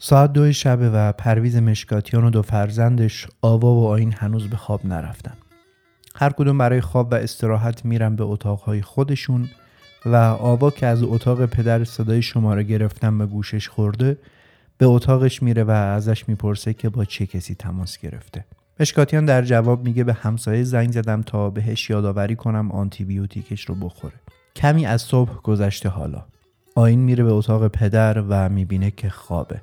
ساعت دو شبه و پرویز مشکاتیان و دو فرزندش آوا و آین هنوز به خواب نرفتن. هر کدوم برای خواب و استراحت میرن به اتاقهای خودشون و آوا که از اتاق پدر صدای شماره گرفتن به گوشش خورده به اتاقش میره و ازش می‌پرسه که با چه کسی تماس گرفته. مشکاتیان در جواب میگه به همسایه زنگ زدم تا بهش یادآوری کنم آنتیبیوتیکش رو بخوره. کمی از صبح گذشته حالا. آین میره به اتاق پدر و می‌بینه که خوابه.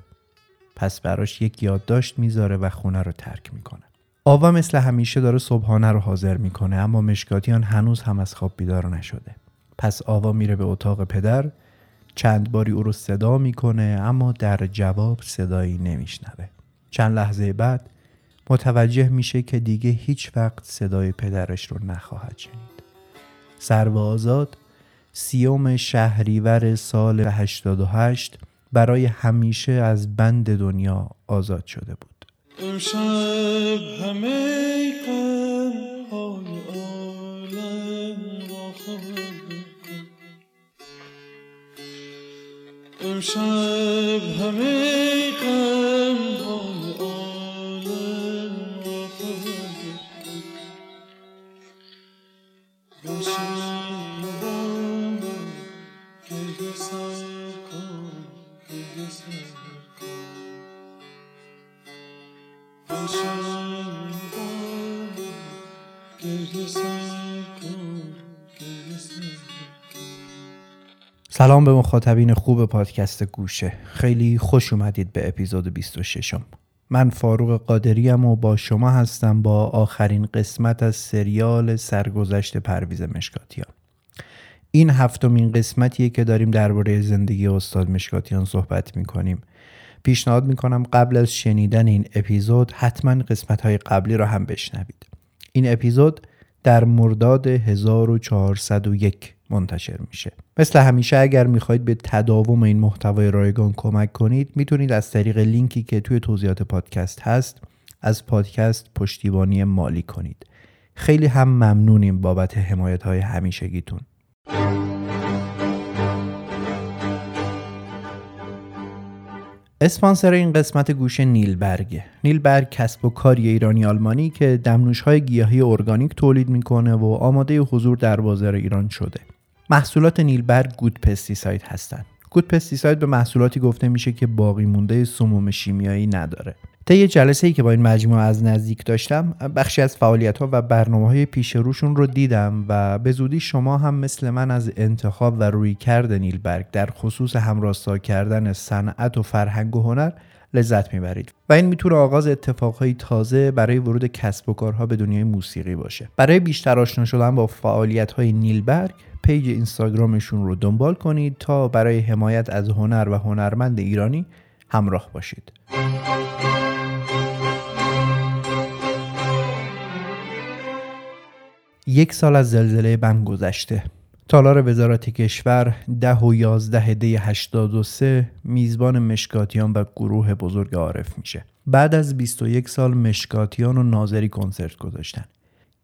پس براش یک یادداشت می‌ذاره و خونه رو ترک می‌کنه. آوا مثل همیشه داره صبحانه رو حاضر می‌کنه اما مشکاتیان هنوز هم از خواب بیدار نشده. پس آوا میره به اتاق پدر چند باری او رو صدا می‌کنه اما در جواب صدایی نمیشنوه. چند لحظه بعد متوجه میشه که دیگه هیچ وقت صدای پدرش رو نخواهد شنید. سرو آزاد سیوم شهریور سال 88 برای همیشه از بند دنیا آزاد شده بود. امشب همه عالم امشب همه سلام به مخاطبین خوب پادکست گوشه. خیلی خوش اومدید به اپیزود 26 م. من فاروق قادریم و با شما هستم با آخرین قسمت از سریال سرگذشت پرویز مشکاتیان. این هفتمین قسمتیه که داریم درباره زندگی استاد مشکاتیان صحبت می‌کنیم. پیشنهاد می‌کنم قبل از شنیدن این اپیزود حتما قسمت های قبلی را هم بشنوید. این اپیزود در مرداد 1401 منتشر میشه. مثل همیشه اگر می‌خواید به تداوم این محتوای رایگان کمک کنید می‌تونید از طریق لینکی که توی توضیحات پادکست هست از پادکست پشتیبانی مالی کنید. خیلی هم ممنونیم بابت حمایت های همیشگیتون. اسپانسر این قسمت گوشه نیلبرگه نیلبرگ کسب و کاری ایرانی آلمانی که دمنوش های گیاهی ارگانیک تولید می‌کنه و آماده حضور در بازار ایران شده. محصولات نیلبرگ گود پستیساید هستند. گود پستیساید به محصولاتی گفته میشه که باقی مونده سموم شیمیایی نداره. طی جلسه ای که با این مجموعه از نزدیک داشتم بخشی از فعالیت ها و برنامه های پیش روشون رو دیدم و به زودی شما هم مثل من از انتخاب و روی کرد نیلبرگ در خصوص همراستا کردن صنعت و فرهنگ و هنر لذت می‌برید و این می‌تونه آغاز اتفاقهای تازه برای ورود کسب و کارها به دنیای موسیقی باشه. برای بیشتر آشنا شدن با فعالیت های نیلبرگ پیج اینستاگرامشون رو دنبال کنید تا برای حمایت از هنر و هنرمند ایرانی همراه باشید. یک سال از زلزله بند گذشته. تالار وزارت کشور ده و یازده دی 83 میزبان مشکاتیان و گروه بزرگ عارف میشه. بعد از 21 سال مشکاتیان و ناظری کنسرت گذاشتن.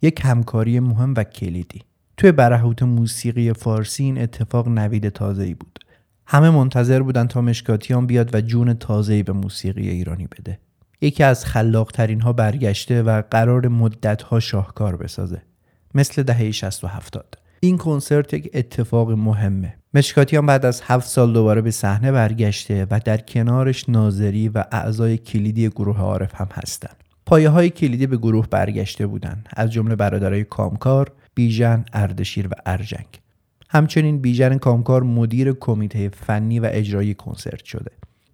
یک همکاری مهم و کلیدی. توی برهوت موسیقی فارسی این اتفاق نوید تازه ای بود. همه منتظر بودن تا مشکاتیان بیاد و جون تازه‌ای به موسیقی ایرانی بده. یکی از خلاقترین ها برگشته و قرار مدت ها شاهکار بسازه. مثل دهه 60 و 70 این کنسرت یک اتفاق مهمه. مشکاتیان بعد از هفت سال دوباره به صحنه برگشته و در کنارش ناظری و اعضای کلیدی گروه عارف هم هستند پایه های کلیدی به گروه برگشته بودند از جمله برادرای کامکار بیژن اردشیر و ارجنگ. همچنین بیژن کامکار مدیر کمیته فنی و اجرایی کنسرت شده.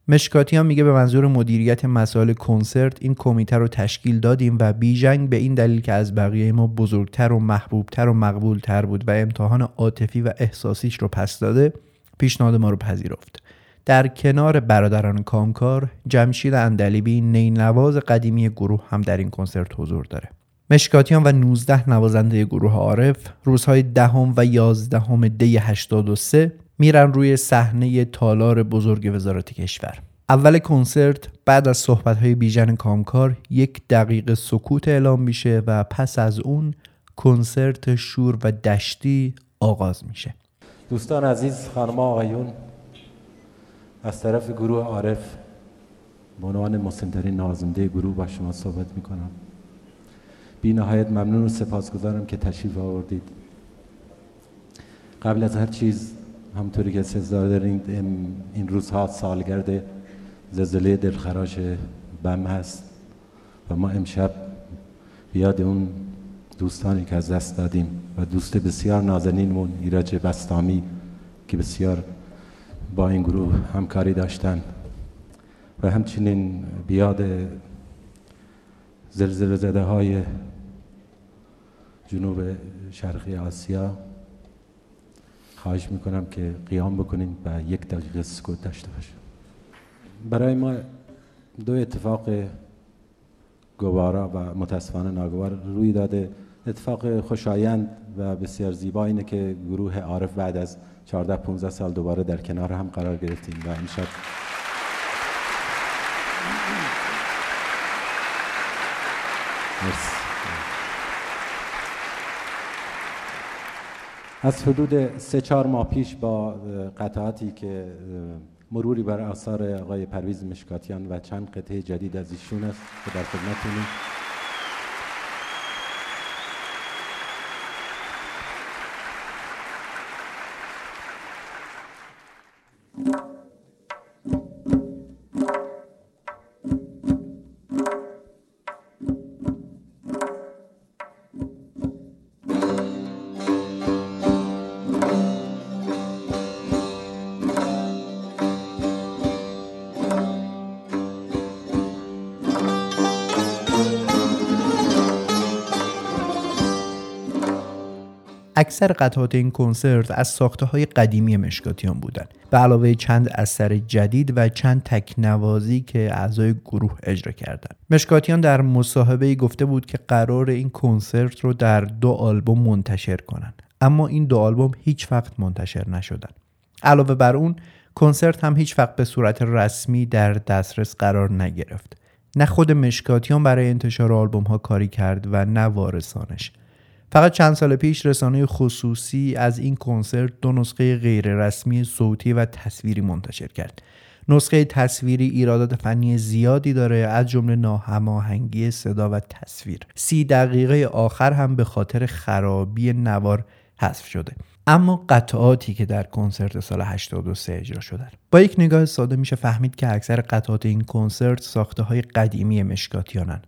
مشکاتیان میگه به منظور مدیریت مسائل کنسرت این کمیته رو تشکیل دادیم و بیژنگ به این دلیل که از بقیه ما بزرگتر و محبوبتر و مقبولتر بود و امتحان عاطفی و احساسیش رو پس داده پیشنهاد ما رو پذیرفت. در کنار برادران کامکار جمشید اندلیبی نینواز قدیمی گروه هم در این کنسرت حضور داره. مشکاتیان و 19 نوازنده گروه عارف روزهای دهم و یازدهم دی 83 میرن روی صحنه تالار بزرگ وزارت کشور. اول کنسرت بعد از صحبت بیژن کامکار یک دقیقه سکوت اعلام میشه و پس از اون کنسرت شور و دشتی آغاز میشه. دوستان عزیز خانم آقایون از طرف گروه عارف به عنوان مسنترین نازنده گروه با شما صحبت می‌کنم. بی نهایت ممنون و سپاسگزارم که تشریف آوردید. قبل از هر چیز همطوری که سزار دارین این روزها سالگرد زلزله دلخراش بم هست و ما امشب بیاد اون دوستانی که از دست دادیم و دوست بسیار نازنینمون ایراج بستامی که بسیار با این گروه همکاری داشتن. و همچنین بیاد زلزله زده های جنوب شرقی آسیا. خواهش می‌کنم که قیام بکنیم و یک دقیقه سکوت داشته باشیم برای ما دو اتفاق گوارا و متاسفانه ناگوار روی داده. اتفاق خوشایند و بسیار زیبا اینه که گروه عارف بعد از 14 15 سال دوباره در کنار هم قرار گرفتیم و این شب از حدود سه چهار ماه پیش با قطعاتی که مروری بر آثار آقای پرویز مشکاتیان و چند قطعه جدید از ایشون است که در خدمتتونیم. اکثر قطعات این کنسرت از ساخته های قدیمی مشکاتیان بودند به علاوه چند اثر جدید و چند تکنوازی که اعضای گروه اجرا کردند. مشکاتیان در مصاحبه گفته بود که قرار این کنسرت رو در دو آلبوم منتشر کنند اما این دو آلبوم هیچ وقت منتشر نشدن علاوه بر اون کنسرت هم هیچ وقت به صورت رسمی در دسترس قرار نگرفت. نه خود مشکاتیان برای انتشار آلبوم ها کاری کرد و نه وارثانش. فقط چند سال پیش رسانه خصوصی از این کنسرت دو نسخه غیررسمی صوتی و تصویری منتشر کرد. نسخه تصویری ایرادات فنی زیادی داره از جمله ناهماهنگی صدا و تصویر. سی دقیقه آخر هم به خاطر خرابی نوار حذف شده. اما قطعاتی که در کنسرت سال 83 اجرا شدن با یک نگاه ساده میشه فهمید که اکثر قطعات این کنسرت ساخته های قدیمی مشکاتیانن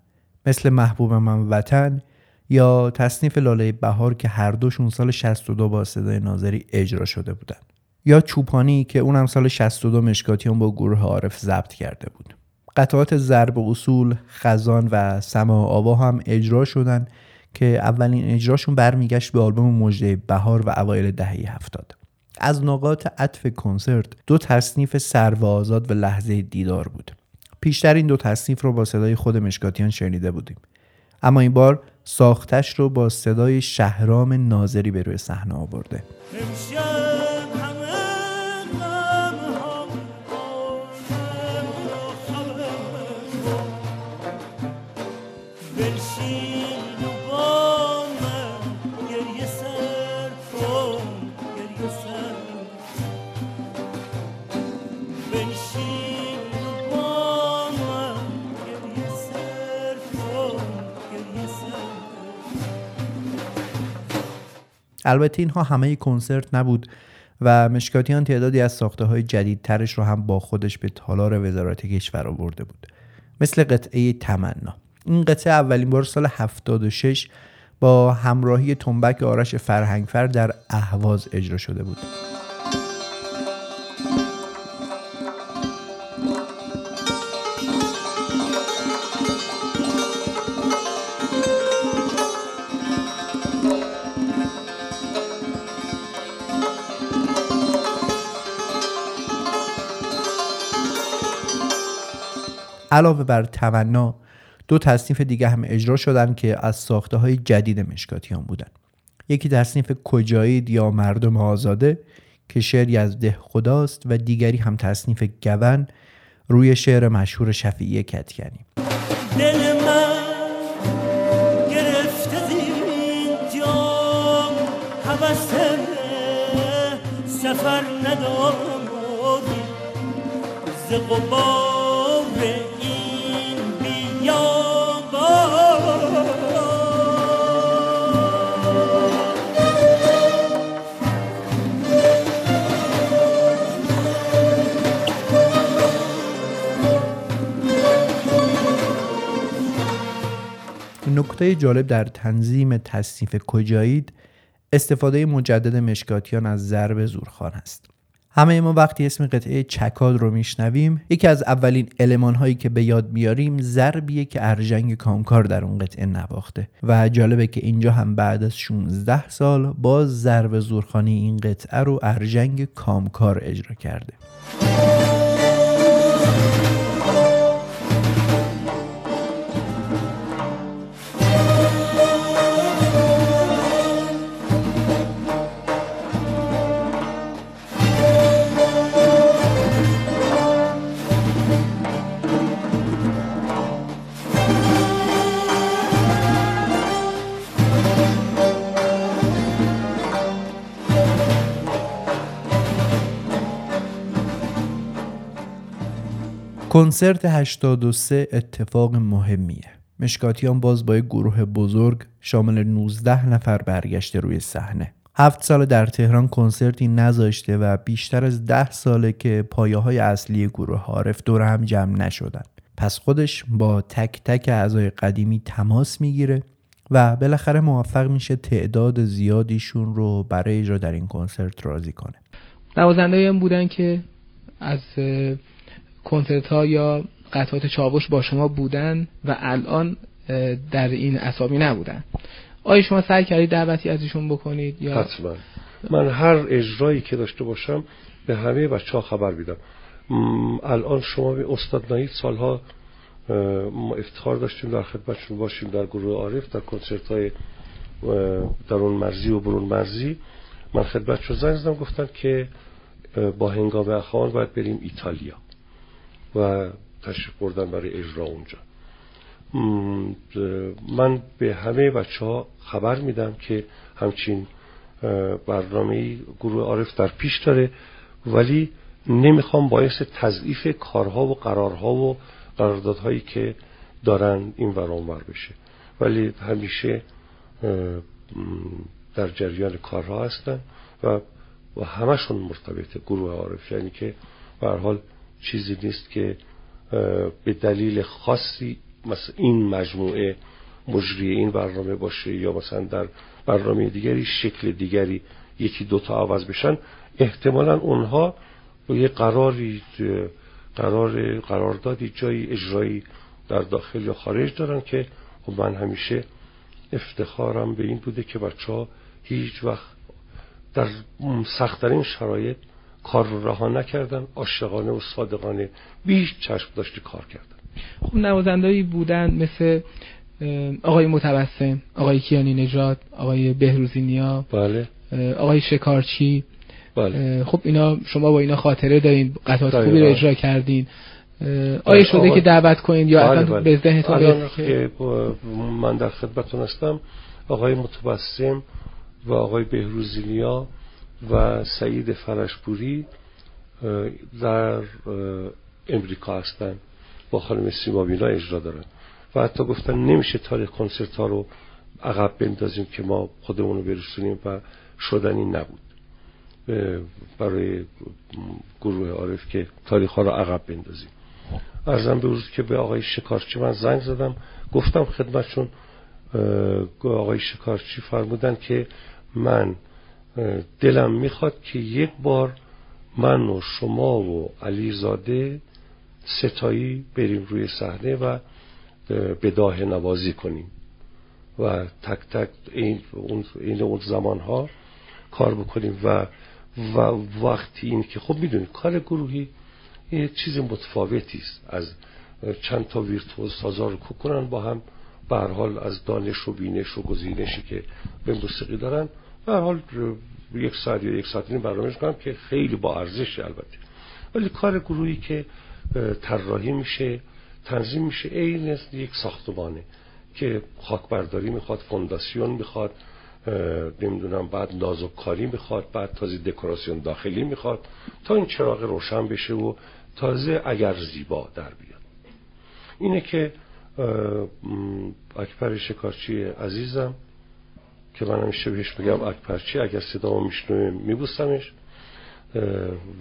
مثل محبوب من وطن یا تصنیف لاله بهار که هر دوشون سال 62 با صدای ناظری اجرا شده بودن. یا چوپانی که اونم سال 62 مشکاتیان با گروه عارف ضبط کرده بود. قطعات ضرب اصول، خزان و سما آوا هم اجرا شدن که اولین اجراشون برمیگشت به آلبوم مجده بهار و اوایل دهه هفتاد. از نقاط عطف کنسرت دو تصنیف سر و آزاد و لحظه دیدار بود. پیشتر این دو تصنیف رو با صدای خود مشکاتیان شنیده بودیم. اما این بار ساختش رو با صدای شهرام ناظری به روی صحنه آورده. البته اینها همه کنسرت نبود و مشکاتیان تعدادی از ساخته های جدیدترش رو هم با خودش به تالار وزارت کشور آورده بود. مثل قطعه تمنا. این قطعه اولین بار سال 76 با همراهی تنبک آرش فرهنگفر در اهواز اجرا شده بود. علاوه بر تمنا دو تصنیف دیگه هم اجرا شدن که از ساخته های جدید مشکاتیان بودن. یکی تصنیف کجایید یا مردم آزاده که شعری از ده خداست و دیگری هم تصنیف گون روی شعر مشهور شفیعی کتکنی دل من سفر ز نکته جالب در تنظیم تصنیف کجایید استفاده مجدد مشکاتیان از ضرب زورخان است. همه ما وقتی اسم قطعه چکاد رو میشنویم یکی از اولین علمان هایی که به یاد میاریم ضربیه که ارجنگ کامکار در اون قطعه نواخته و جالبه که اینجا هم بعد از 16 سال باز ضرب زورخانی این قطعه رو ارجنگ کامکار اجرا کرده. کنسرت 83 اتفاق مهمیه. مشکاتیان باز با یک گروه بزرگ شامل 19 نفر برگشته روی صحنه. هفت سال در تهران کنسرتی نذاشته و بیشتر از ده ساله که پایه های اصلی گروه عارف دور هم جمع نشدن. پس خودش با تک تک اعضای قدیمی تماس می‌گیره و بالاخره موفق میشه تعداد زیادیشون رو برای اجرا در این کنسرت راضی کنه. نوازنده هم بودن که از کنسرت ها یا قطعات چاوش با شما بودن و الان در این اسامی نبودن. آیا شما سعی کردید دعوتی از ایشون بکنید یا؟ حتما. من هر اجرایی که داشته باشم به همه بچه ها خبر میدم. الان شما به استاد نایید سالها ما افتخار داشتیم در خدمتشون باشیم در گروه عارف در کنسرت های درون مرزی و برون مرزی. من خدمتشون زنگ زدم گفتن که با هنگام اخوان باید بریم ایتالیا. و تشریف بردن برای اجرا اونجا. من به همه بچه ها خبر میدم که همچین برنامه گروه عارف در پیش داره ولی نمی‌خوام باعث تضعیف کارها و قرارها و قراردادهایی که دارن این ورانور بشه. ولی همیشه در جریان کارها هستن و و همشون مرتبط گروه عارف یعنی که به حال چیزی نیست که به دلیل خاصی مثلا این مجموعه مجری این برنامه باشه یا مثلا در برنامه دیگری شکل دیگری یکی دوتا عوض بشن احتمالا اونها یه قراری قرار قراردادی جایی اجرایی در داخل یا خارج دارن که خب من همیشه افتخارم به این بوده که بچه ها هیچ وقت در سختترین شرایط کار رو رها نکردن عاشقانه و صادقانه بیش چشم داشته کار کردن. خب نوازندهایی بودن مثل آقای متبسم آقای کیانی نجات آقای بهروزی نیا بله. آقای شکارچی. بله. خب اینا شما با اینا خاطره دارین قطعات خوبی رو اجرا کردین. آیا شده آقا... که دعوت کنین یا بله اصلا بله. به ذهنتون که من در خدمتتون هستم آقای متبسم و آقای بهروزی نیا و سعید فرشپوری در امریکا هستن. با خانم سیما بینا اجرا دارن. و حتی گفتن نمیشه تاریخ کنسرت ها رو عقب بندازیم که ما خودمون رو برسونیم و شدنی نبود. برای گروه عارف که تاریخ ها رو عقب بندازیم. ارزم به روز که به آقای شکارچی من زنگ زدم. گفتم خدمتشون آقای شکارچی فرمودن که من دلم می‌خواد که یک بار من و شما و علیزاده ستایی بریم روی صحنه و بداه نوازی کنیم. و تک تک این اون, اون زمان ها کار بکنیم و و وقتی این که خب می‌دونید کار گروهی یه چیز متفاوتی است. از چند تا ویرتوز سازا رو کنن با هم به حال از دانش و بینش و گزینشی که به موسیقی دارن به حال یک ساعت یا یک ساعت این برنامه کنم که خیلی با ارزش البته. ولی کار گروهی که طراحی میشه تنظیم میشه عین یک ساختمانه که خاک برداری می‌خواد فونداسیون می‌خواد نمی‌دونم بعد نازک کاری می‌خواد بعد تازه دکوراسیون داخلی می‌خواد تا این چراغ روشن بشه و تازه اگر زیبا در بیاد. اینه که اکبر شکارچی عزیزم که من همیشه بهش میگم اکبرچی اگر صدا میشنوه میبوسمش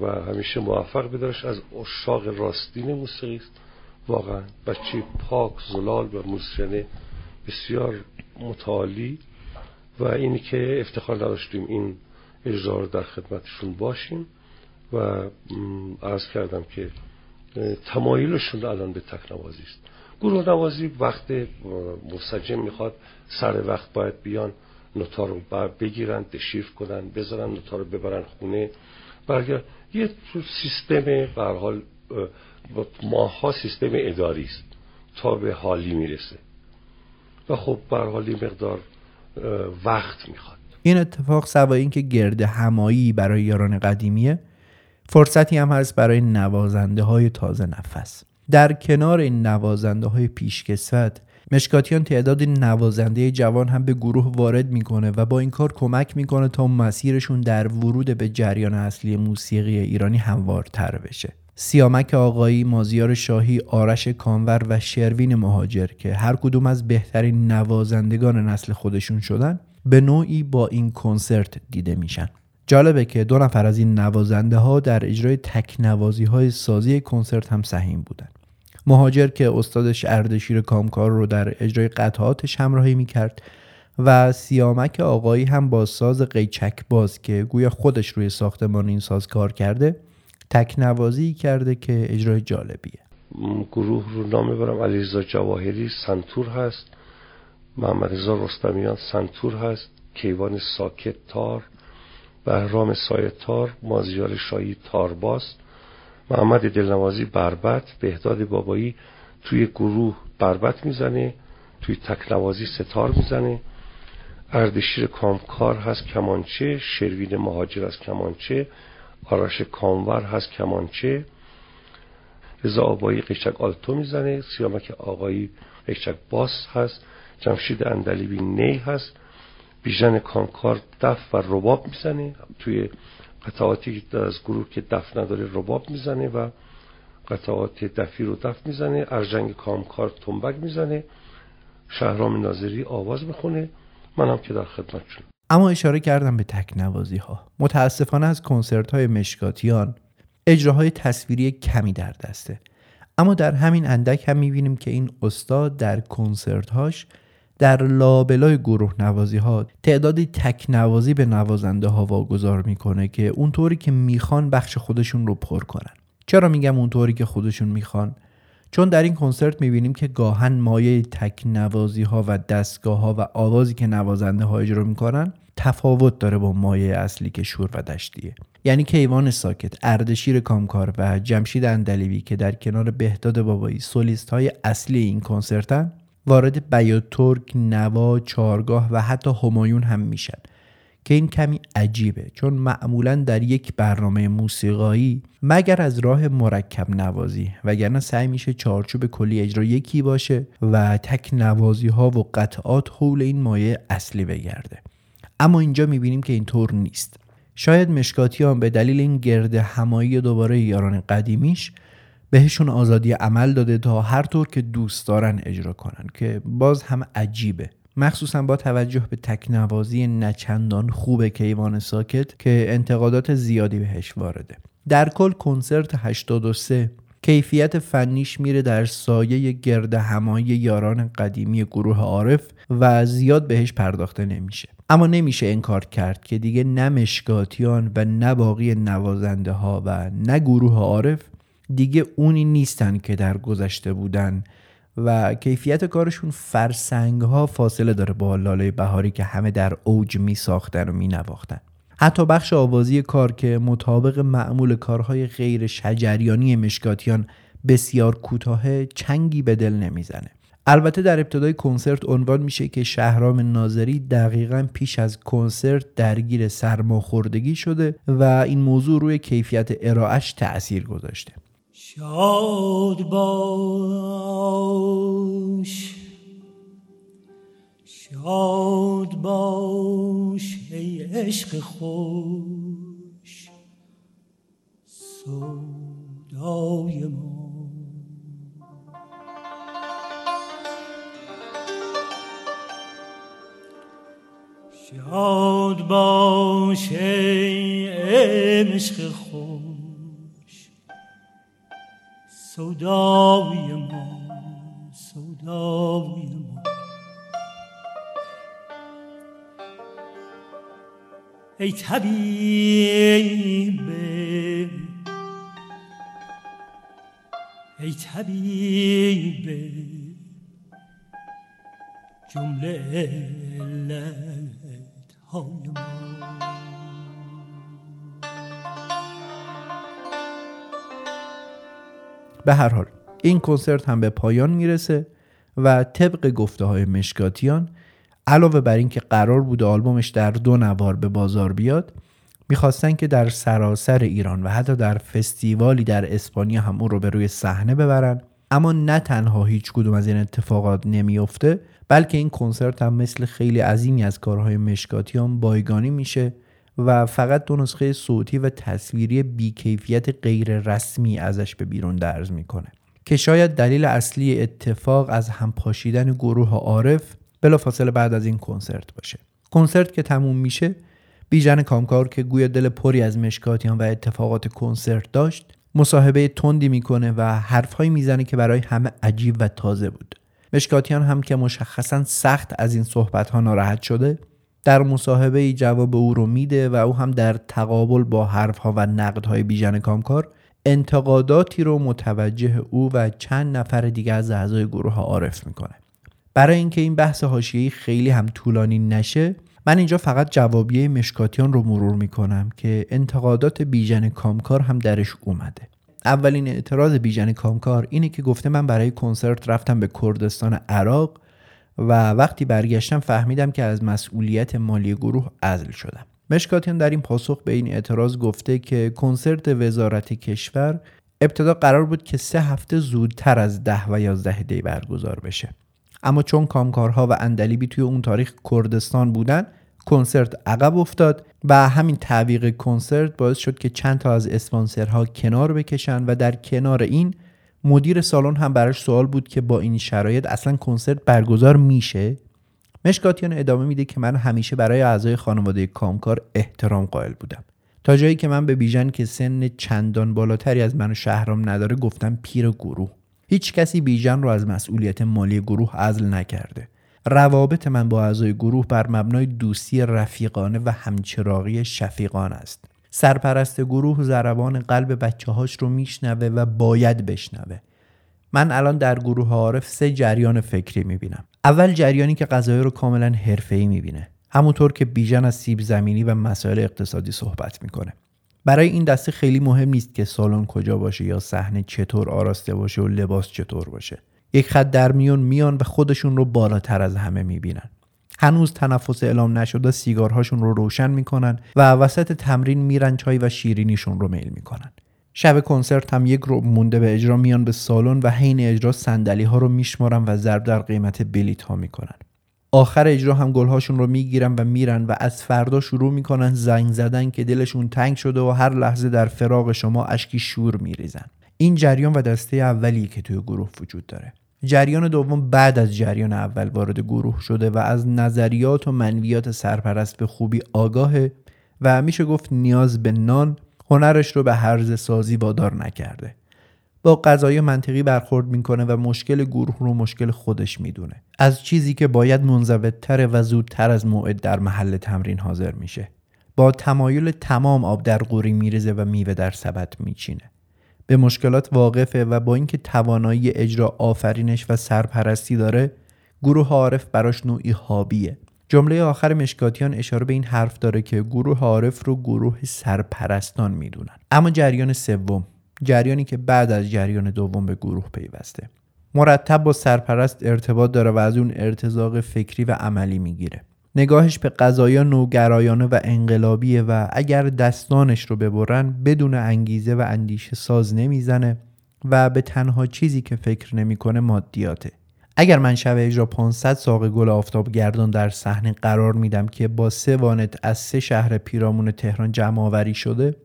و همیشه موفق بدارش. از اشاق راستین موسیقی است. واقعا بچه پاک زلال و موسیقی بسیار متعالی. و اینی که افتخار نداشتیم این اجرا در خدمتشون باشیم و عرض کردم که تمایلشون الان به تکنوازی است. گروه نوازی وقت مسجم می‌خواد سر وقت باید بیان. نوتا رو بگیرن دشیف کنن بذارن نوتا رو ببرن خونه. برگر یه سیستم به حال ماها سیستم اداری است تا به حالی می‌رسه. و خب به حالی مقدار وقت می‌خواد. این اتفاق سوای اینکه گرد همایی برای یاران قدیمیه فرصتی هم هست برای نوازنده های تازه نفس. در کنار این نوازنده های پیشکسوت مشکاتیان تعداد نوازنده جوان هم به گروه وارد می‌کنه و با این کار کمک می‌کنه تا مسیرشون در ورود به جریان اصلی موسیقی ایرانی هموارتر بشه. سیامک آقایی، مازیار شاهی، آرش کانور و شروین مهاجر که هر کدوم از بهترین نوازندگان نسل خودشون شدن به نوعی با این کنسرت دیده میشن. جالبه که دو نفر از این نوازنده ها در اجرای تک نوازی های سازی کنسرت هم سهیم بودن. مهاجر که استادش اردشیر کامکار رو در اجرای قطعاتش همراهی می‌کرد و سیامک آقایی هم با ساز قیچک باز که گویا خودش روی ساختمان این ساز کار کرده تک نوازی کرده که اجرای جالبیه. گروه رو نام برم. علیرضا جواهری سنتور هست. محمد رضا رستمیان سنتور هست. کیوان ساکت تار. بهرام سایه تار مازیار شاهی تارباس محمد دلنوازی بربت بهداد بابایی توی گروه بربت می‌زنه توی تکنوازی ستار می‌زنه. اردشیر کامکار هست کمانچه شروین مهاجر از کمانچه آرش کامور هست کمانچه. رضا آبایی قشک آلتو می‌زنه سیامک آقایی قشک باس هست جمشید اندلیبی نی هست. بیژن کامکار دف و رباب می‌زنه توی قطعاتی از گروه که دف نداره رباب می‌زنه و قطعات دفی رو دف می‌زنه ارجنگ کامکار تنبک می‌زنه شهرام ناظری آواز می‌خونه. منم که در خدمتشون اما اشاره کردم به تکنوازی ها متاسفانه از کنسرت های مشکاتیان اجراهای تصویری کمی در دسته. اما در همین اندک هم می‌بینیم که این استاد در کنسرت هاش در لابلای گروه نوازی ها تعدادی تک نوازی به نوازنده ها واگذار می‌کنه که اونطوری که می‌خوان بخش خودشون رو پر کنن. چرا میگم اونطوری که خودشون می‌خوان؟ چون در این کنسرت می‌بینیم که گاهن مایه تک نوازی ها و دستگاه ها و آوازی که نوازنده ها اجرا می‌کنن تفاوت داره با مایه اصلی که شور و دشتیه. یعنی کیوان ساکت اردشیر کامکار و جمشید اندلیبی که در کنار بهداد بابایی سولیست های اصلی این کنسرتن وارد بیوترک، نوا، چارگاه و حتی همایون هم میشن. که این کمی عجیبه چون معمولا در یک برنامه موسیقایی مگر از راه مرکب نوازی وگرنه سعی میشه چارچوب کلی اجرا یکی باشه و تک نوازی ها و قطعات حول این مایه اصلی بگرده. اما اینجا می‌بینیم که اینطور نیست. شاید مشکاتیان به دلیل این گرد همایی دوباره یاران قدیمیش بهشون آزادی عمل داده تا هر طور که دوست دارن اجرا کنن که باز هم عجیبه. مخصوصا با توجه به تکنوازی نچندان خوب کیوان ساکت که انتقادات زیادی بهش وارده. در کل کنسرت 83 کیفیت فنیش میره در سایه گرد همایی یاران قدیمی گروه عارف و زیاد بهش پرداخته نمیشه. اما نمیشه انکار کرد که دیگه نه مشکاتیان و نه باقی نوازنده ها و نه گروه عارف دیگه اونی نیستن که در گذشته بودن و کیفیت کارشون فرسنگ ها فاصله داره با لاله بهاری که همه در اوج می ساختن و می نواختن. حتی بخش آوازی کار که مطابق معمول کارهای غیر شجریانی مشکاتیان بسیار کوتاه چنگی به دل نمی‌زنه البته در ابتدای کنسرت عنوان میشه که شهرام ناظری دقیقا پیش از کنسرت درگیر سرماخوردگی شده و این موضوع روی کیفیت ارائهش تأثیر گذاشته شاد باش. شاد باش ای عشق خوش. سودای ما. شاد باش ای عشق خوش. سودای ما سودای ما. ای طبیب ای طبیب جمله علت های ما. به هر حال این کنسرت هم به پایان می‌رسه و طبق گفته های مشکاتیان علاوه بر اینکه قرار بوده آلبومش در دو نوار به بازار بیاد می‌خواستن که در سراسر ایران و حتی در فستیوالی در اسپانیا هم اون رو به روی صحنه ببرن. اما نه تنها هیچ کدوم از این اتفاقات نمیافته بلکه این کنسرت هم مثل خیلی عظیمی از کارهای مشکاتیان بایگانی میشه و فقط دو نسخه صوتی و تصویری بیکیفیت غیر رسمی ازش به بیرون درز می‌کنه. که شاید دلیل اصلی اتفاق از هم پاشیدن گروه عارف بلافاصله بعد از این کنسرت باشه. کنسرت که تموم میشه بیژن کامکار که گویا دل پری از مشکاتیان و اتفاقات کنسرت داشت مصاحبه تندی می‌کنه و حرفهایی می‌زنه که برای همه عجیب و تازه بود. مشکاتیان هم که مشخصا سخت از این صحبت ها ناراحت شده در مصاحبه ای جواب او رو میده و او هم در تقابل با حرفها و نقدهای بیژن کامکار انتقاداتی رو متوجه او و چند نفر دیگه از اعضای گروه عارف می‌کنه. برای اینکه این بحث حاشیه‌ای خیلی هم طولانی نشه من اینجا فقط جوابیه مشکاتیان رو مرور می‌کنم که انتقادات بیژن کامکار هم درش اومده. اولین اعتراض بیژن کامکار اینه که گفته من برای کنسرت رفتم به کردستان عراق و وقتی برگشتم فهمیدم که از مسئولیت مالی گروه عزل شدم. مشکاتیان در این پاسخ به این اعتراض گفته که کنسرت وزارت کشور ابتدا قرار بود که سه هفته زودتر از ده و یازده دی برگزار بشه. اما چون کامکارها و اندلیبی توی اون تاریخ کردستان بودن کنسرت عقب افتاد و همین تعویق کنسرت باعث شد که چند تا از اسپانسرها کنار بکشن و در کنار این مدیر سالن هم براش سوال بود که با این شرایط اصلا کنسرت برگزار میشه؟ مشکاتیان ادامه میده که من همیشه برای اعضای خانواده کامکار احترام قائل بودم. تا جایی که من به بیژن که سن چندان بالاتری از من و شهرام نداره گفتم پیر گروه. هیچ کسی بیژن رو از مسئولیت مالی گروه عزل نکرده. روابط من با اعضای گروه بر مبنای دوستی رفیقانه و همچراغی شفیقان است. سرپرست گروه زربان قلب بچه هاش رو میشنوه و باید بشنوه. من الان در گروه عارف سه جریان فکری می‌بینم. اول جریانی که قضایی رو کاملا حرفه‌ای می‌بینه. همونطور که بیژن از سیب زمینی و مسائل اقتصادی صحبت می‌کنه. برای این دسته خیلی مهم نیست که سالن کجا باشه یا صحنه چطور آراسته باشه و لباس چطور باشه. یک خط در میون میان و خودشون رو بالاتر از همه می‌بینن. هنوز تنفس اعلام نشده سیگارهاشون رو روشن می‌کنن و وسط تمرین میرن چای و شیرینیشون رو میل می‌کنن. شب کنسرت هم یک رو مونده به اجرا میان به سالن و حین اجرا صندلی ها رو میشمارن و ضرب در قیمت بلیت ها می‌کنن. آخر اجرا هم گلهاشون رو می‌گیرن و میرن و از فردا شروع می‌کنن زنگ زدن که دلشون تنگ شده و هر لحظه در فراغ شما اشکی شور میریزن. این جریان و دسته اولی که توی گروه وجود داره. جریان دوم بعد از جریان اول وارد گروه شده و از نظریات و منویات سرپرست به خوبی آگاهه و میشه گفت نیاز به نان هنرش رو به حرز سازی وادار نکرده. با قضای منطقی برخورد می‌کنه و مشکل گروه رو مشکل خودش می‌دونه. از چیزی که باید منضبطتر و زودتر از موعد در محل تمرین حاضر میشه. با تمایل تمام آب در قوری میریزه و میوه در سبد میچینه. به مشکلات واقفه و با اینکه توانایی اجرا آفرینش و سرپرستی داره گروه عارف براش نوعی هابیه جمله آخر مشکاتیان اشاره به این حرف داره که گروه عارف رو گروه سرپرستان می‌دونن. اما جریان سوم جریانی که بعد از جریان دوم به گروه پیوسته. مرتب با سرپرست ارتباط داره و از اون ارتزاق فکری و عملی می‌گیره. نگاهش به قضایا نوگرایانه و انقلابیه و اگر دستانش رو ببرن بدون انگیزه و اندیشه ساز نمی‌زنه و به تنها چیزی که فکر نمی‌کنه مادیاته. اگر من شب اجرا 500 ساق گل آفتاب گردان در صحنه قرار میدم که با سه وانت از سه شهر پیرامون تهران جمع آوری شده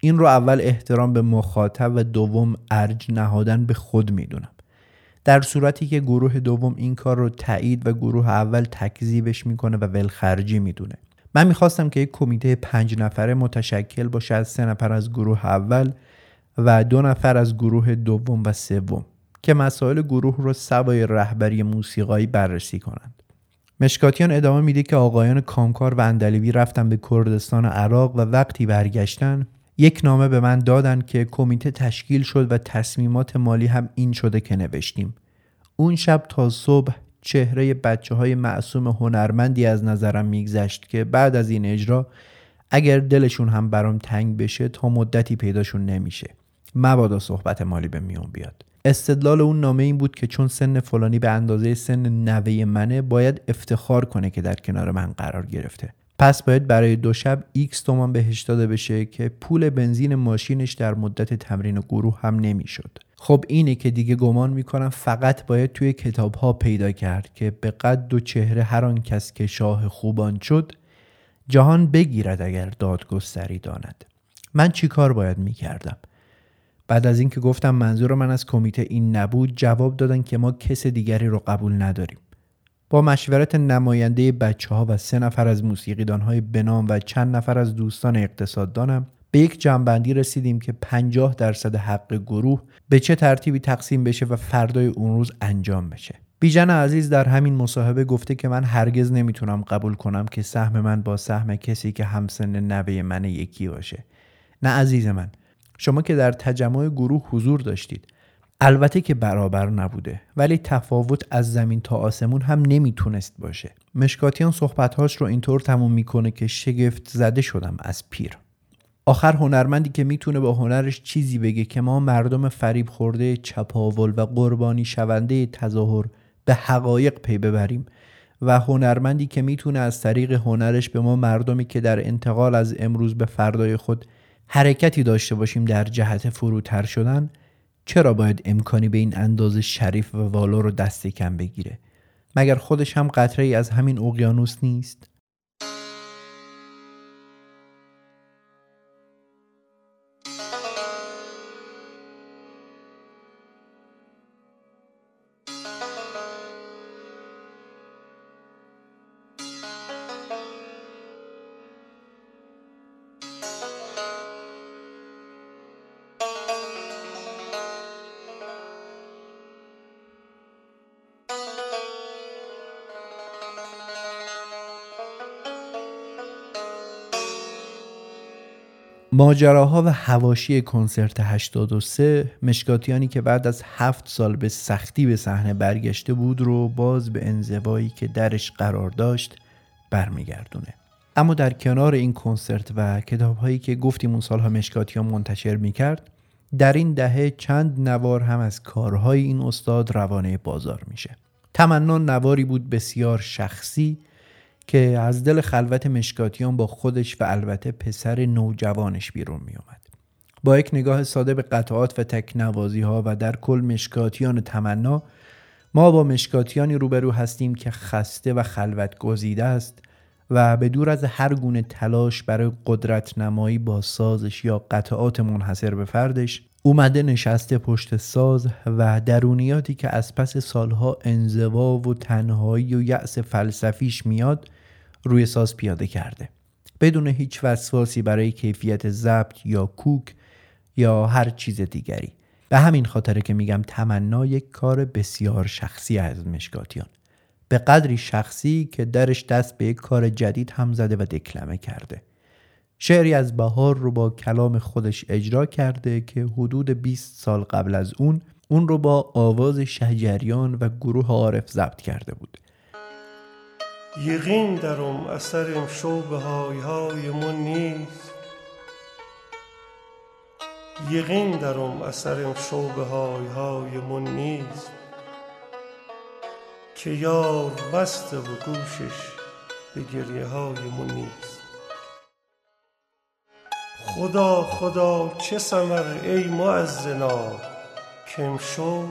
این رو اول احترام به مخاطب و دوم ارج نهادن به خود می‌دونم. در صورتی که گروه دوم این کار رو تایید و گروه اول تکذیبش می‌کنه و ولخرجی می‌دونه. من می‌خواستم که یک کمیته پنج نفره متشکل باشه از سه نفر از گروه اول و دو نفر از گروه دوم و سوم که مسائل گروه رو سوای رهبری موسیقایی بررسی کنند. مشکاتیان ادامه میده که آقایان کامکار و اندلیبی رفتن به کردستان عراق و وقتی برگشتن یک نامه به من دادن که کمیته تشکیل شد و تصمیمات مالی هم این شده که نوشتیم. اون شب تا صبح چهره بچه های معصوم هنرمندی از نظرم میگذشت که بعد از این اجرا اگر دلشون هم برام تنگ بشه تا مدتی پیداشون نمیشه. مبادا صحبت مالی به میون بیاد. استدلال اون نامه این بود که چون سن فلانی به اندازه سن نوه منه باید افتخار کنه که در کنار من قرار گرفته. پس باید برای دو شب ایکس تومان بهش داده بشه که پول بنزین ماشینش در مدت تمرین گروه هم نمی‌شد. خب اینه که دیگه گمان می‌کنم فقط باید توی کتاب ها پیدا کرد که به قد و چهره هر آن کس که شاه خوبان شد جهان بگیرد اگر دادگستری داند. من چی کار باید می‌کردم؟ بعد از اینکه گفتم منظور من از کمیته این نبود جواب دادن که ما کس دیگری رو قبول نداریم. با مشورت نماینده بچه ها و سه نفر از موسیقیدان های بنام و چند نفر از دوستان اقتصاددانم به یک جنبندی رسیدیم که 50 درصد حق گروه به چه ترتیبی تقسیم بشه و فردای اون روز انجام بشه. بیژن عزیز در همین مصاحبه گفته که من هرگز نمی‌تونم قبول کنم که سهم من با سهم کسی که همسن نوه من یکی باشه. نه عزیز من شما که در تجمع گروه حضور داشتید البته که برابر نبوده ولی تفاوت از زمین تا آسمون هم نمی‌تونست باشه. مشکاتیان صحبتهاش رو اینطور تموم می‌کنه که شگفت زده شدم از پیر. آخر هنرمندی که می‌تونه با هنرش چیزی بگه که ما مردم فریب خورده چپاول و قربانی شونده تظاهر به حقایق پی ببریم و هنرمندی که می‌تونه از طریق هنرش به ما مردمی که در انتقال از امروز به فردای خود حرکتی داشته باشیم در جهت فروتر شدن چرا باید امکانی به این اندازه شریف و والا رو دست کم بگیره؟ مگر خودش هم قطره ای از همین اقیانوس نیست؟ ماجراها و هواشی کنسرت 83 مشکاتیانی که بعد از هفت سال به سختی به صحنه برگشته بود رو باز به انزوایی که درش قرار داشت برمیگردونه. اما در کنار این کنسرت و کتاب هایی که گفتیم اون سالها مشکاتیان منتشر می‌کرد در این دهه چند نوار هم از کارهای این استاد روانه بازار میشه. تمنا نواری بود بسیار شخصی که از دل خلوت مشکاتیان با خودش و البته پسر نوجوانش بیرون می اومد. با یک نگاه ساده به قطعات و تکنوازی ها و در کل مشکاتیان تمنا ما با مشکاتیانی روبرو هستیم که خسته و خلوت گزیده است و به دور از هر گونه تلاش برای قدرت نمایی با سازش یا قطعات منحصر به فردش اومده نشسته پشت ساز و درونیاتی که از پس سالها انزوا و تنهایی و یأس فلسفیش میاد روی ساز پیاده کرده. بدون هیچ وسواسی برای کیفیت ضبط یا کوک یا هر چیز دیگری. به همین خاطره که میگم تمنا یک کار بسیار شخصی از مشکاتیان. به قدری شخصی که درش دست به یک کار جدید هم زده و دکلمه کرده. شعری از بهار رو با کلام خودش اجرا کرده که حدود 20 سال قبل از اون اون رو با آواز شهجریان و گروه عارف ضبط کرده بود. یقین درم اثر شوبه های های من نیست. یقین درم اثر شوبه های های من نیست. که یار بسته و گوشش به گریه های من نیست. خدا خدا چه سمر ای معزنا کم شو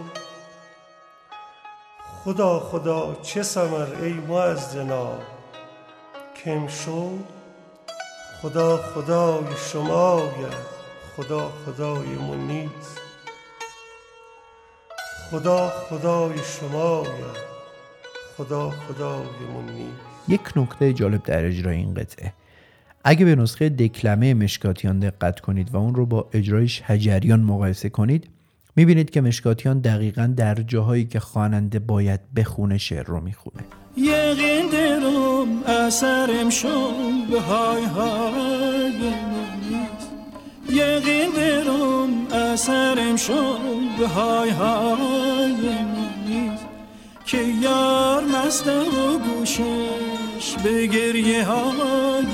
خدا خدا چه سمر ای معزنا کم شو خدا خدای شما خدا خدای من نیست. خدا خدای شما خدا خدای من نیست. یک نکته جالب در اجرای این قطعه. اگه به نسخه دکلمه مشکاتیان دقت کنید و اون رو با اجرایش هجریان مقایسه کنید می‌بینید که مشکاتیان دقیقا در جاهایی که خواننده باید بخونه شعر رو می‌خونه. یقین درم اثرم شد به های های یقین درم اثرم شد به های های که یار مست و گوشش به گریه های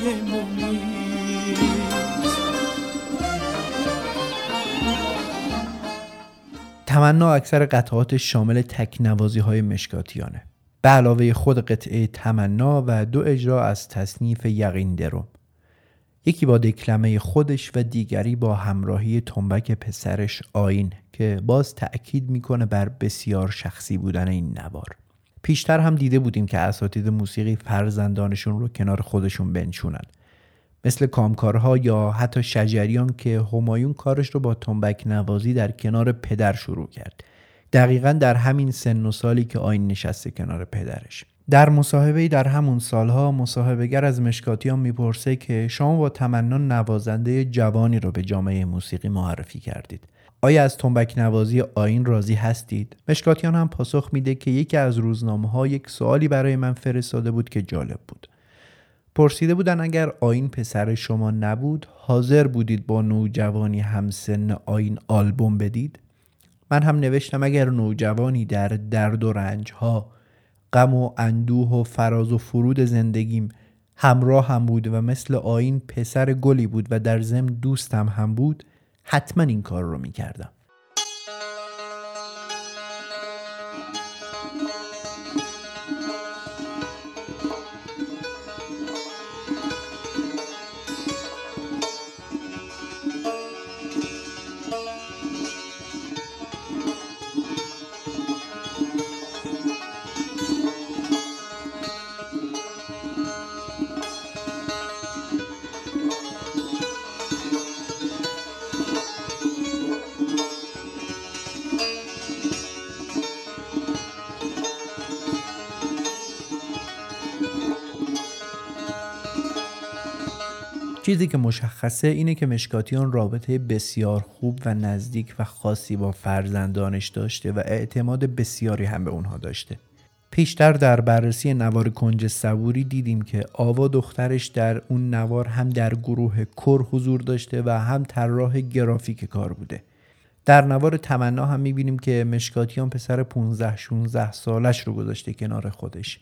تمنا اکثر قطعات شامل تکنوازی های مشکاتیانه. به علاوه خود قطعه تمنا و دو اجرا از تصنیف یقین درم یکی با دکلمه خودش و دیگری با همراهی تنبک پسرش آین که باز تأکید می‌کنه بر بسیار شخصی بودن این نوار. پیشتر هم دیده بودیم که اساتید موسیقی فرزندانشون رو کنار خودشون بنشونن. مثل کامکارها یا حتی شجریان که همایون کارش رو با تنبک نوازی در کنار پدر شروع کرد. دقیقا در همین سن و سالی که آین نشسته کنار پدرش. در مصاحبه در همون سالها مصاحبهگر از مشکاتیان می‌پرسه که شما با تمنا نوازنده جوانی رو به جامعه موسیقی معرفی کردید. آیا از تنبک نوازی آین راضی هستید؟ مشکاتیان هم پاسخ میده که یکی از روزنامه ها یک سوالی برای من فرستاده بود که جالب بود. پرسیده بودن اگر آین پسر شما نبود حاضر بودید با نوجوانی همسن آین آلبوم بدید؟ من هم نوشتم اگر نوجوانی در درد و رنج ها غم و اندوه و فراز و فرود زندگیم همراه هم بود و مثل آین پسر گلی بود و در ضمن دوستم هم بود حتما این کار رو می‌کردم چیزی که مشخصه اینه که مشکاتیان رابطه بسیار خوب و نزدیک و خاصی با فرزندانش داشته و اعتماد بسیاری هم به اونها داشته. پیشتر در بررسی نوار کنج صبوری دیدیم که آوا دخترش در اون نوار هم در گروه کر حضور داشته و هم طراح گرافیک کار بوده. در نوار تمنا هم می‌بینیم که مشکاتیان پسر 15 16 سالش رو گذاشته کنار خودش.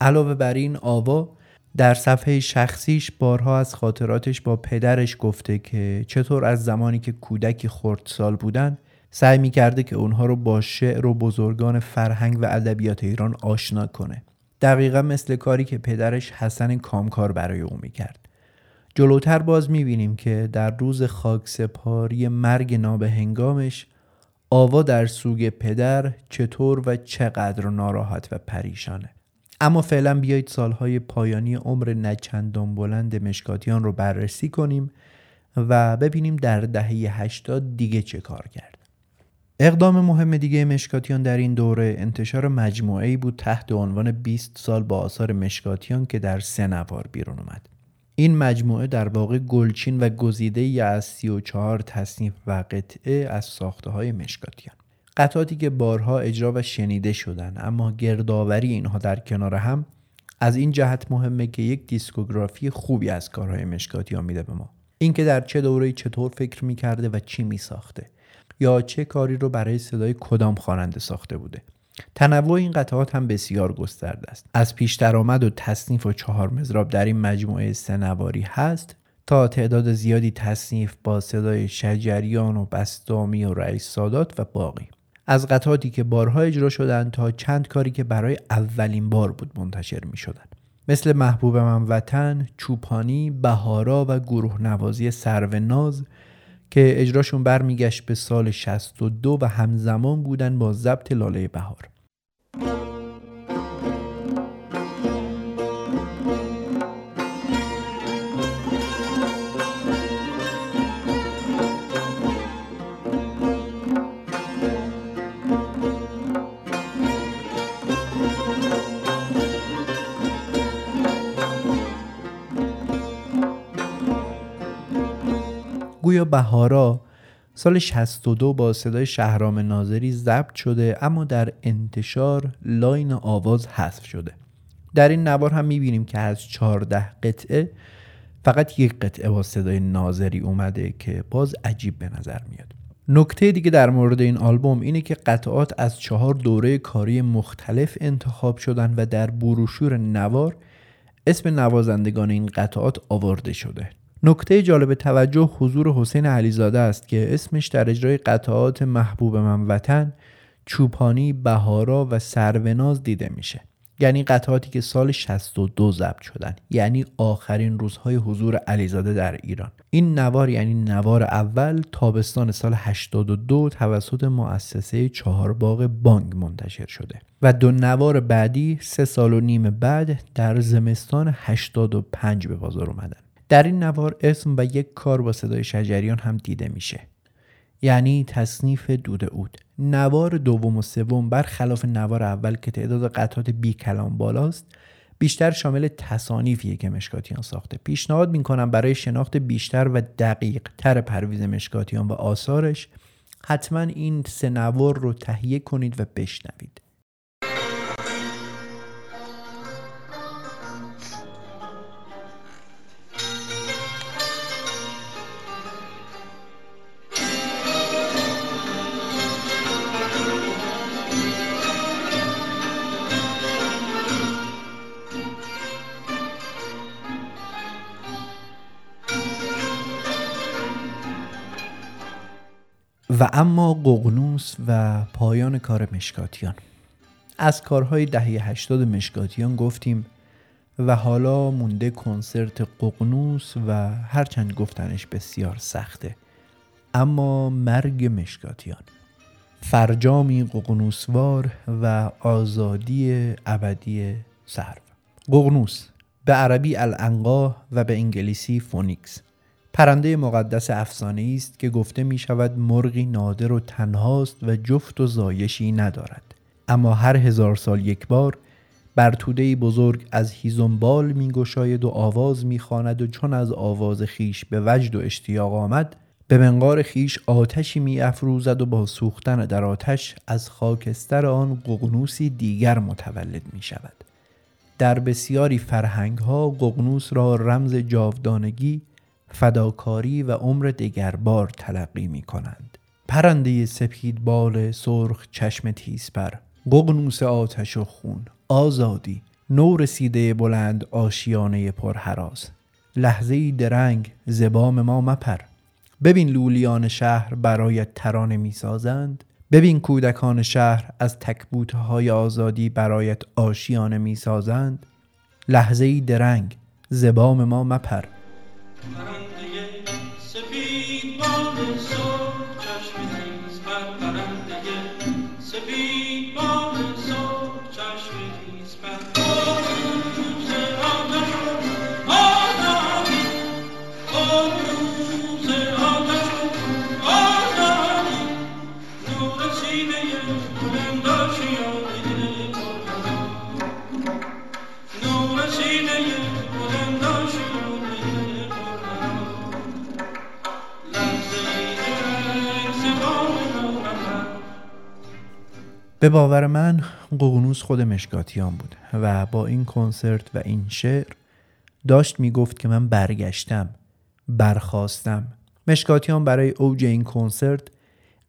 علاوه بر این آوا در صفحه شخصیش بارها از خاطراتش با پدرش گفته که چطور از زمانی که کودکی خردسال بودن سعی می‌کرده که اونها رو با شعر و بزرگان فرهنگ و ادبیات ایران آشنا کنه. دقیقا مثل کاری که پدرش حسن کامکار برای او می‌کرد. جلوتر باز می‌بینیم که در روز خاکسپاری مرگ نابهنگامش آوا در سوگ پدر چطور و چقدر ناراحت و پریشانه. اما فعلا بیایید سالهای پایانی عمر نچندان بلند مشکاتیان رو بررسی کنیم و ببینیم در دهه 80 دیگه چه کار کرد. اقدام مهم دیگه مشکاتیان در این دوره انتشار مجموعه بود تحت عنوان 20 سال با آثار مشکاتیان که در سه نوار بیرون اومد. این مجموعه در واقع گلچین و گزیده ای از 34 تصنیف و قطعه از ساخته های مشکاتیان. قطعاتی که بارها اجرا و شنیده شدن اما گردآوری اینها در کنار هم از این جهت مهمه که یک دیسکوگرافی خوبی از کارهای مشکاتیان میده به ما. اینکه در چه دوره چطور فکر می‌کرده و چی میساخته یا چه کاری رو برای صدای کدام خواننده ساخته بوده. تنوع این قطعات هم بسیار گسترده است. از پیش درآمد و تصنیف و چهار مزراب در این مجموعه سنواری هست تا تعداد زیادی تصنیف با صدای شجریان و بستامی و رئیس سادات و باقی. از قطعاتی که بارها اجرا شدند تا چند کاری که برای اولین بار بود منتشر می شدن. مثل محبوب من وطن، چوپانی، بهارا و گروه نوازی سرو ناز که اجراشون برمیگشت به سال 62 و همزمان بودن با ضبط لاله بهار. بهارا سال 62 با صدای شهرام ناظری ضبط شده اما در انتشار لاین آواز حذف شده. در این نوار هم می‌بینیم که از 14 قطعه فقط یک قطعه با صدای ناظری اومده که باز عجیب به نظر میاد. نکته دیگه در مورد این آلبوم اینه که قطعات از چهار دوره کاری مختلف انتخاب شدن و در بروشور نوار اسم نوازندگان این قطعات آورده شده. نکته جالب توجه حضور حسین علیزاده است که اسمش در اجرای قطعات محبوب من وطن چوپانی، بهارا و سروناز دیده میشه. یعنی قطعاتی که سال 62 ضبط شدن. یعنی آخرین روزهای حضور علیزاده در ایران. این نوار یعنی نوار اول تابستان سال 82 توسط مؤسسه چهارباغ بانگ منتشر شده. و دو نوار بعدی سه سال و نیم بعد در زمستان 85 به بازار اومدن. در این نوار اسم و یک کار با صدای شجریان هم دیده میشه. یعنی تصنیف دود اود نوار دوم و سوم برخلاف نوار اول که تعداد قطعات بی کلام بالاست بیشتر شامل تصانیفیه که مشکاتیان ساخته. پیشنهاد می‌کنم برای شناخت بیشتر و دقیق تر پرویز مشکاتیان و آثارش حتما این سه نوار رو تهیه کنید و بشنوید. و اما ققنوس و پایان کار مشکاتیان. از کارهای دهه 80 مشکاتیان گفتیم و حالا مونده کنسرت ققنوس و هرچند گفتنش بسیار سخته. اما مرگ مشکاتیان. فرجامی ققنوسوار و آزادی ابدی سرو. ققنوس به عربی العنقا و به انگلیسی Phoenix. پرنده مقدس افسانه است که گفته می شود مرغی نادر و تنهاست و جفت و زایشی ندارد. اما هر هزار سال یک بار بر توده بزرگ از هیزنبال می گشاید و آواز می خاند و چون از آواز خیش به وجد و اشتیاق آمد به منقار خیش آتشی می افروزد و با سوختن در آتش از خاکستر آن ققنوسی دیگر متولد می شود. در بسیاری فرهنگ ها ققنوس را رمز جاودانگی فداکاری و عمر دگربار تلقی می کنند پرنده سپید بال سرخ چشم تیزپر ققنوس آتش و خون آزادی نور رسیده بلند آشیانه پرهراز. لحظه درنگ زبام ما مپر. ببین لولیان شهر برایت ترانه می‌سازند. ببین کودکان شهر از تکبوت های آزادی برایت آشیانه می‌سازند. لحظه درنگ زبام ما مپر. Parang به باور من ققنوس خود مشکاتیان بود و با این کنسرت و این شعر داشت می‌گفت که من برگشتم برخواستم مشکاتیان برای اوج این کنسرت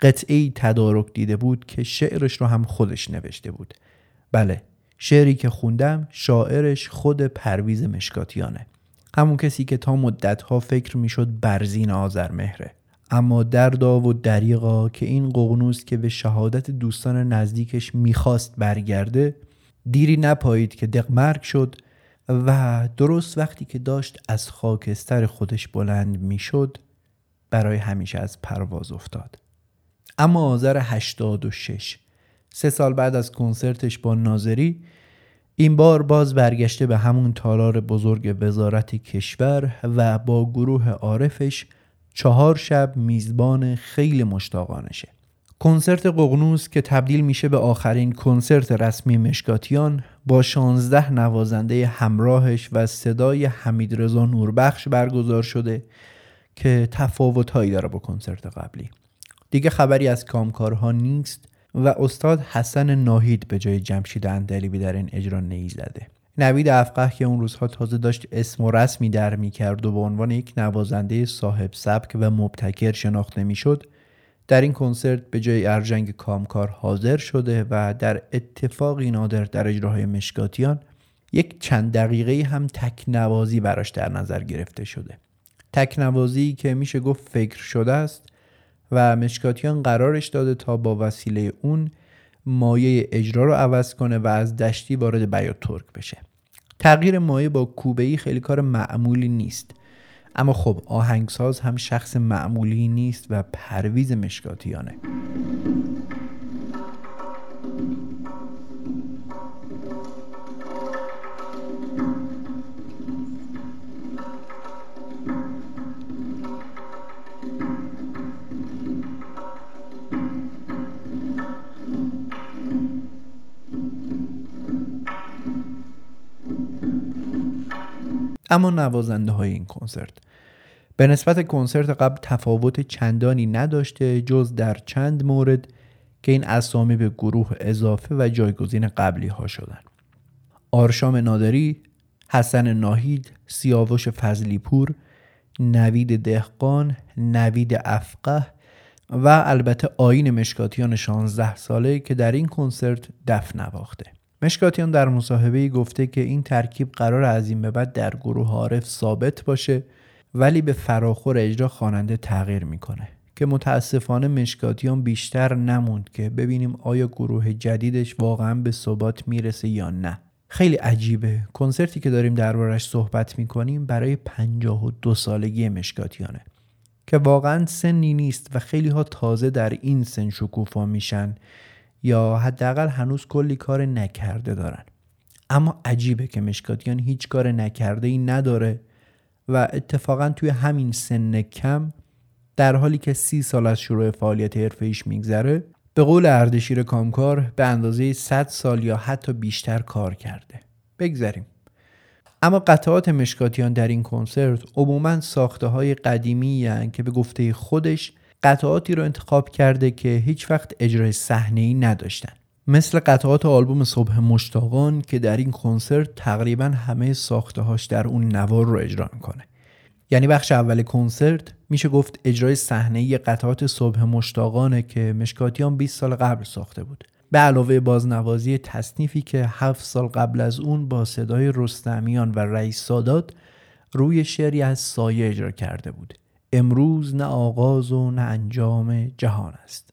قطعی تدارک دیده بود که شعرش رو هم خودش نوشته بود. بله شعری که خوندم شاعرش خود پرویز مشکاتیانه. همون کسی که تا مدتها فکر می‌شد برزین آذر مهره اما دردا و دریغا که این قغنوس که به شهادت دوستان نزدیکش می‌خواست برگرده دیری نپایید که دقمرگ شد و درست وقتی که داشت از خاکستر خودش بلند می‌شد برای همیشه از پرواز افتاد. اما آذر 86 سه سال بعد از کنسرتش با ناظری این بار باز برگشته به همون تالار بزرگ وزارت کشور و با گروه عارفش چهار شب میزبان خیلی مشتاقانشه. کنسرت ققنوس که تبدیل میشه به آخرین کنسرت رسمی مشکاتیان با 16 نوازنده همراهش و صدای حمید رضا نوربخش برگزار شده که تفاوتهایی داره با کنسرت قبلی. دیگه خبری از کامکارها نیست و استاد حسن ناهید به جای جمشید اندلیبی در این اجرا نیزده. نوید افقه که اون روزها تازه داشت اسم و رسمی در می‌کرد و به عنوان یک نوازنده صاحب سبک و مبتکر شناخته می‌شد در این کنسرت به جای ارجنگ کامکار حاضر شده و در اتفاقی نادر در اجراهای مشکاتیان یک چند دقیقه هم تکنوازی براش در نظر گرفته شده. تکنوازی که میشه گفت فکر شده است و مشکاتیان قرارش داده تا با وسیله اون مایه اجرا رو عوض کنه و از دشتی وارد بیات ترک بشه. تغییر مایه با کوبه ای خیلی کار معمولی نیست. اما خب آهنگساز هم شخص معمولی نیست و پرویز مشکاتیانه. اما نوازنده های این کنسرت به نسبت کنسرت قبل تفاوت چندانی نداشته جز در چند مورد که این اسامی به گروه اضافه و جایگزین قبلی ها شدن آرشام نادری، حسن ناهید، سیاوش فضلی پور، نوید دهقان، نوید افقه و البته آین مشکاتیان 16 ساله که در این کنسرت دف نواخته. مشکاتیان در مصاحبه گفته که این ترکیب قرار از این به بعد در گروه عارف ثابت باشه ولی به فراخور اجرا خواننده تغییر می‌کنه. که متاسفانه مشکاتیان بیشتر نموند که ببینیم آیا گروه جدیدش واقعا به ثبات می‌رسه یا نه. خیلی عجیبه. کنسرتی که داریم دربارش صحبت می‌کنیم برای پنجاه و دو سالگی مشکاتیانه که واقعا سنی نیست و خیلی ها تازه در این سن شکوفا میشن. یا حداقل هنوز کلی کار نکرده دارن. اما عجیبه که مشکاتیان هیچ کار نکرده ای نداره و اتفاقا توی همین سن کم در حالی که سی سال از شروع فعالیت ایش میگذره به قول اردشیر کامکار به اندازه 100 سال یا حتی بیشتر کار کرده. بگذریم. اما قطعات مشکاتیان در این کنسرت عموما ساخته های قدیمی که به گفته خودش قطعاتی رو انتخاب کرده که هیچ وقت اجرای صحنه ای نداشتن. مثل قطعات آلبوم صبح مشتاقان که در این کنسرت تقریبا همه ساخته هاش در اون نوار رو اجرا می‌کنه. یعنی بخش اول کنسرت میشه گفت اجرای صحنه قطعات صبح مشتاقانه که مشکاتیان 20 سال قبل ساخته بود. به علاوه بازنوازی تصنیفی که 7 سال قبل از اون با صدای رستمیان و رئیس سادات روی شعری از سایه اجرا کرده بود. امروز نه آغاز و نه انجام جهان است.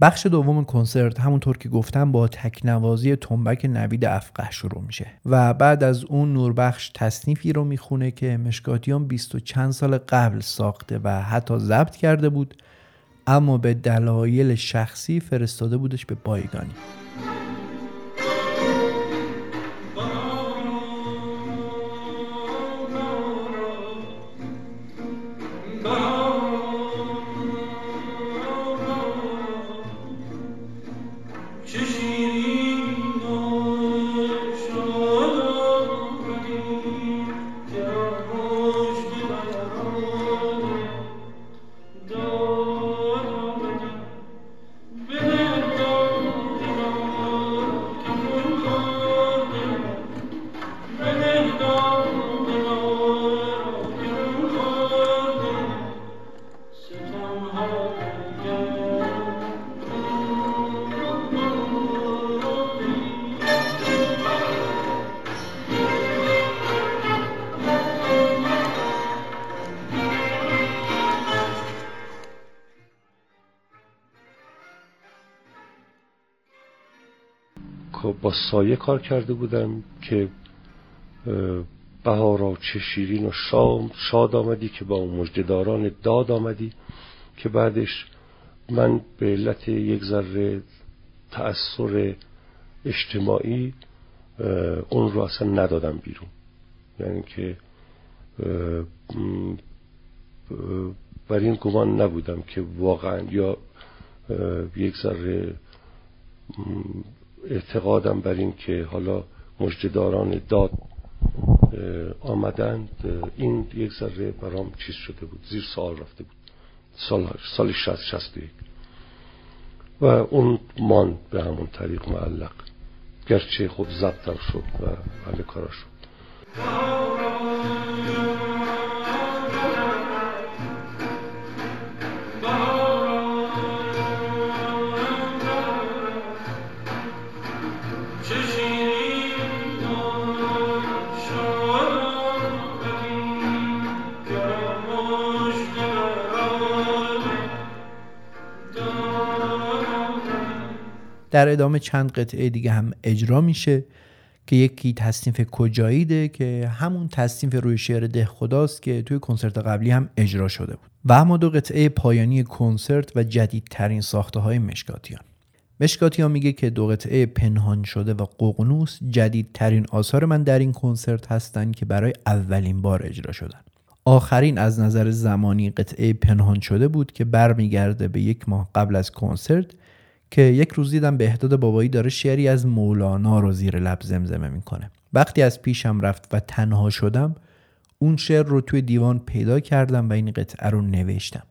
بخش دوم کنسرت همونطور که گفتم با تکنوازی تنبک نوید افقه شروع میشه و بعد از اون نوربخش تصنیفی رو می‌خونه که مشکاتیان بیست و چند سال قبل ساخته و حتی ضبط کرده بود اما به دلایل شخصی فرستاده بودش به بایگانی. سایه کار کرده بودم که بهارا چه شیرین و شام شاد آمدی که با مجدداران داد آمدی که بعدش من به علت یک ذره تأثیر اجتماعی اون رو اصلا ندادم بیرون. یعنی که بر این گمان نبودم که واقعا یا یک ذره اعتقادم بر این که حالا مجدداران داد آمدند. این یک ذره برام چیز شده بود زیر سال رفته بود. سال, سال شست شست و اون مان به همون طریق معلق. گرچه خب ضبط شد و حل کارا شد. در ادامه چند قطعه دیگه هم اجرا میشه که یکی تصنیف کجاییده که همون تصنیف روی شعر ده خداست که توی کنسرت قبلی هم اجرا شده بود. و اما دو قطعه پایانی کنسرت و جدیدترین ساخته های مشکاتیان. مشکاتیان میگه که دو قطعه پنهان شده و ققنوس جدیدترین آثار من در این کنسرت هستند که برای اولین بار اجرا شدن. آخرین از نظر زمانی قطعه پنهان شده بود که برمیگرده به یک ماه قبل از کنسرت که یک روز دیدم بهداد بابایی داره شعری از مولانا رو زیر لب زمزمه می‌کنه. وقتی از پیشم رفت و تنها شدم اون شعر رو توی دیوان پیدا کردم و این قطعه رو نوشتم.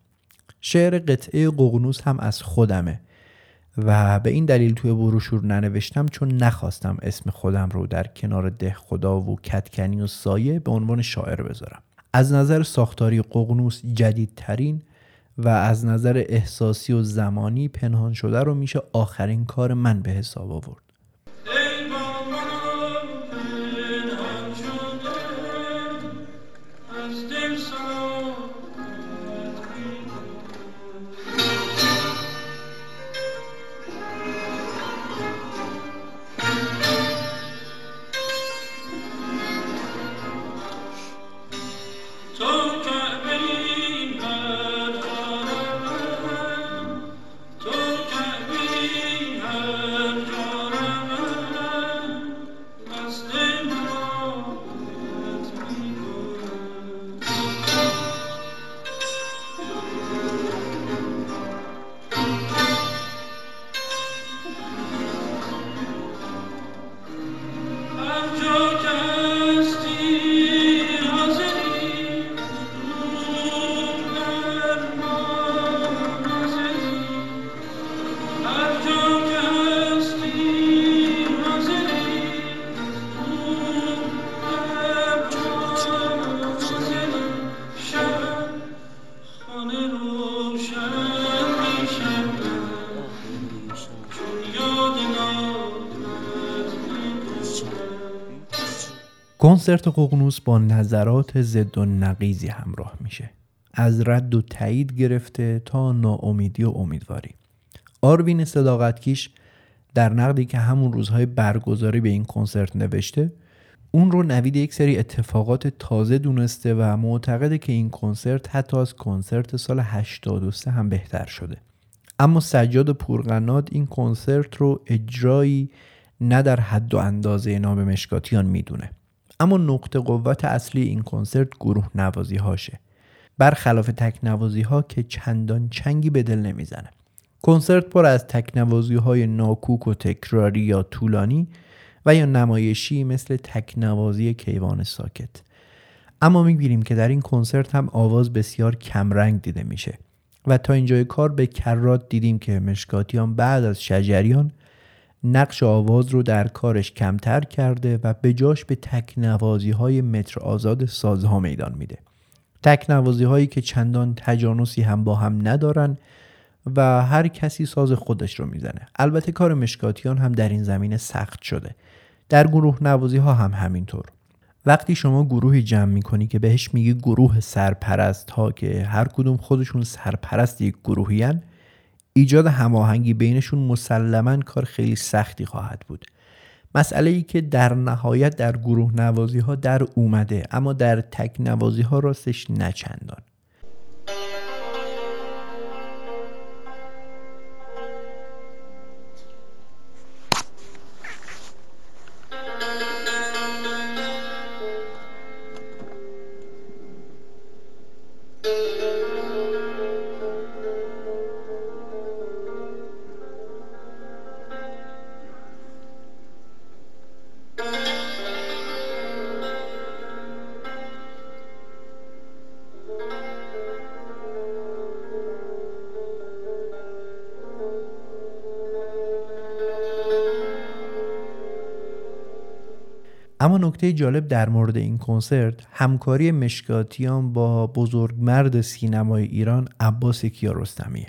شعر قطعه ققنوس هم از خودمه و به این دلیل توی بروشور ننوشتم چون نخواستم اسم خودم رو در کنار ده خدا و کتکنی و سایه به عنوان شاعر بذارم. از نظر ساختاری ققنوس جدیدترین و از نظر احساسی و زمانی پنهان شده رو میشه آخرین کار من به حساب آورد. کنسرت ققنوس با نظرات ضد و نقیزی همراه میشه. از رد و تایید گرفته تا ناامیدی و امیدواری. آروین صداقتکیش در نقدی که همون روزهای برگزاری به این کنسرت نوشته اون رو نوید یک سری اتفاقات تازه دونسته و معتقده که این کنسرت حتی از کنسرت سال 83 هم بهتر شده. اما سجاد پورقناد این کنسرت رو اجرایی نه در حد و اندازه نام مشکاتیان می‌دونه. اما نقطه قوت اصلی این کنسرت گروه نوازی هاشه برخلاف تک نوازی ها که چندان چنگی به دل نمی‌زنه. کنسرت پر از تک نوازی های ناکوک و تکراری یا طولانی و یا نمایشی مثل تک نوازی کیوان ساکت. اما می‌بینیم که در این کنسرت هم آواز بسیار کمرنگ دیده میشه و تا اینجای کار به کرات دیدیم که مشکاتیان بعد از شجریان نقش آواز رو در کارش کمتر کرده و به جاش به تک نوازی های متر آزاد سازها میدان میده. تک نوازی هایی که چندان تجانسی هم با هم ندارن و هر کسی ساز خودش رو می‌زنه. البته کار مشکاتیان هم در این زمینه سخت شده. در گروه نوازی ها هم همینطور. وقتی شما گروهی جمع می‌کنی که بهش میگی گروه سرپرست ها که هر کدوم خودشون سرپرست یک گروهی ایجاد هماهنگی بینشون مسلما کار خیلی سختی خواهد بود. مسئله ای که در نهایت در گروه نوازی ها در اومده اما در تک نوازی ها راستش نچندان. اما نکته جالب در مورد این کنسرت همکاری مشکاتیان با بزرگمرد سینمای ایران عباس کیارستمیه.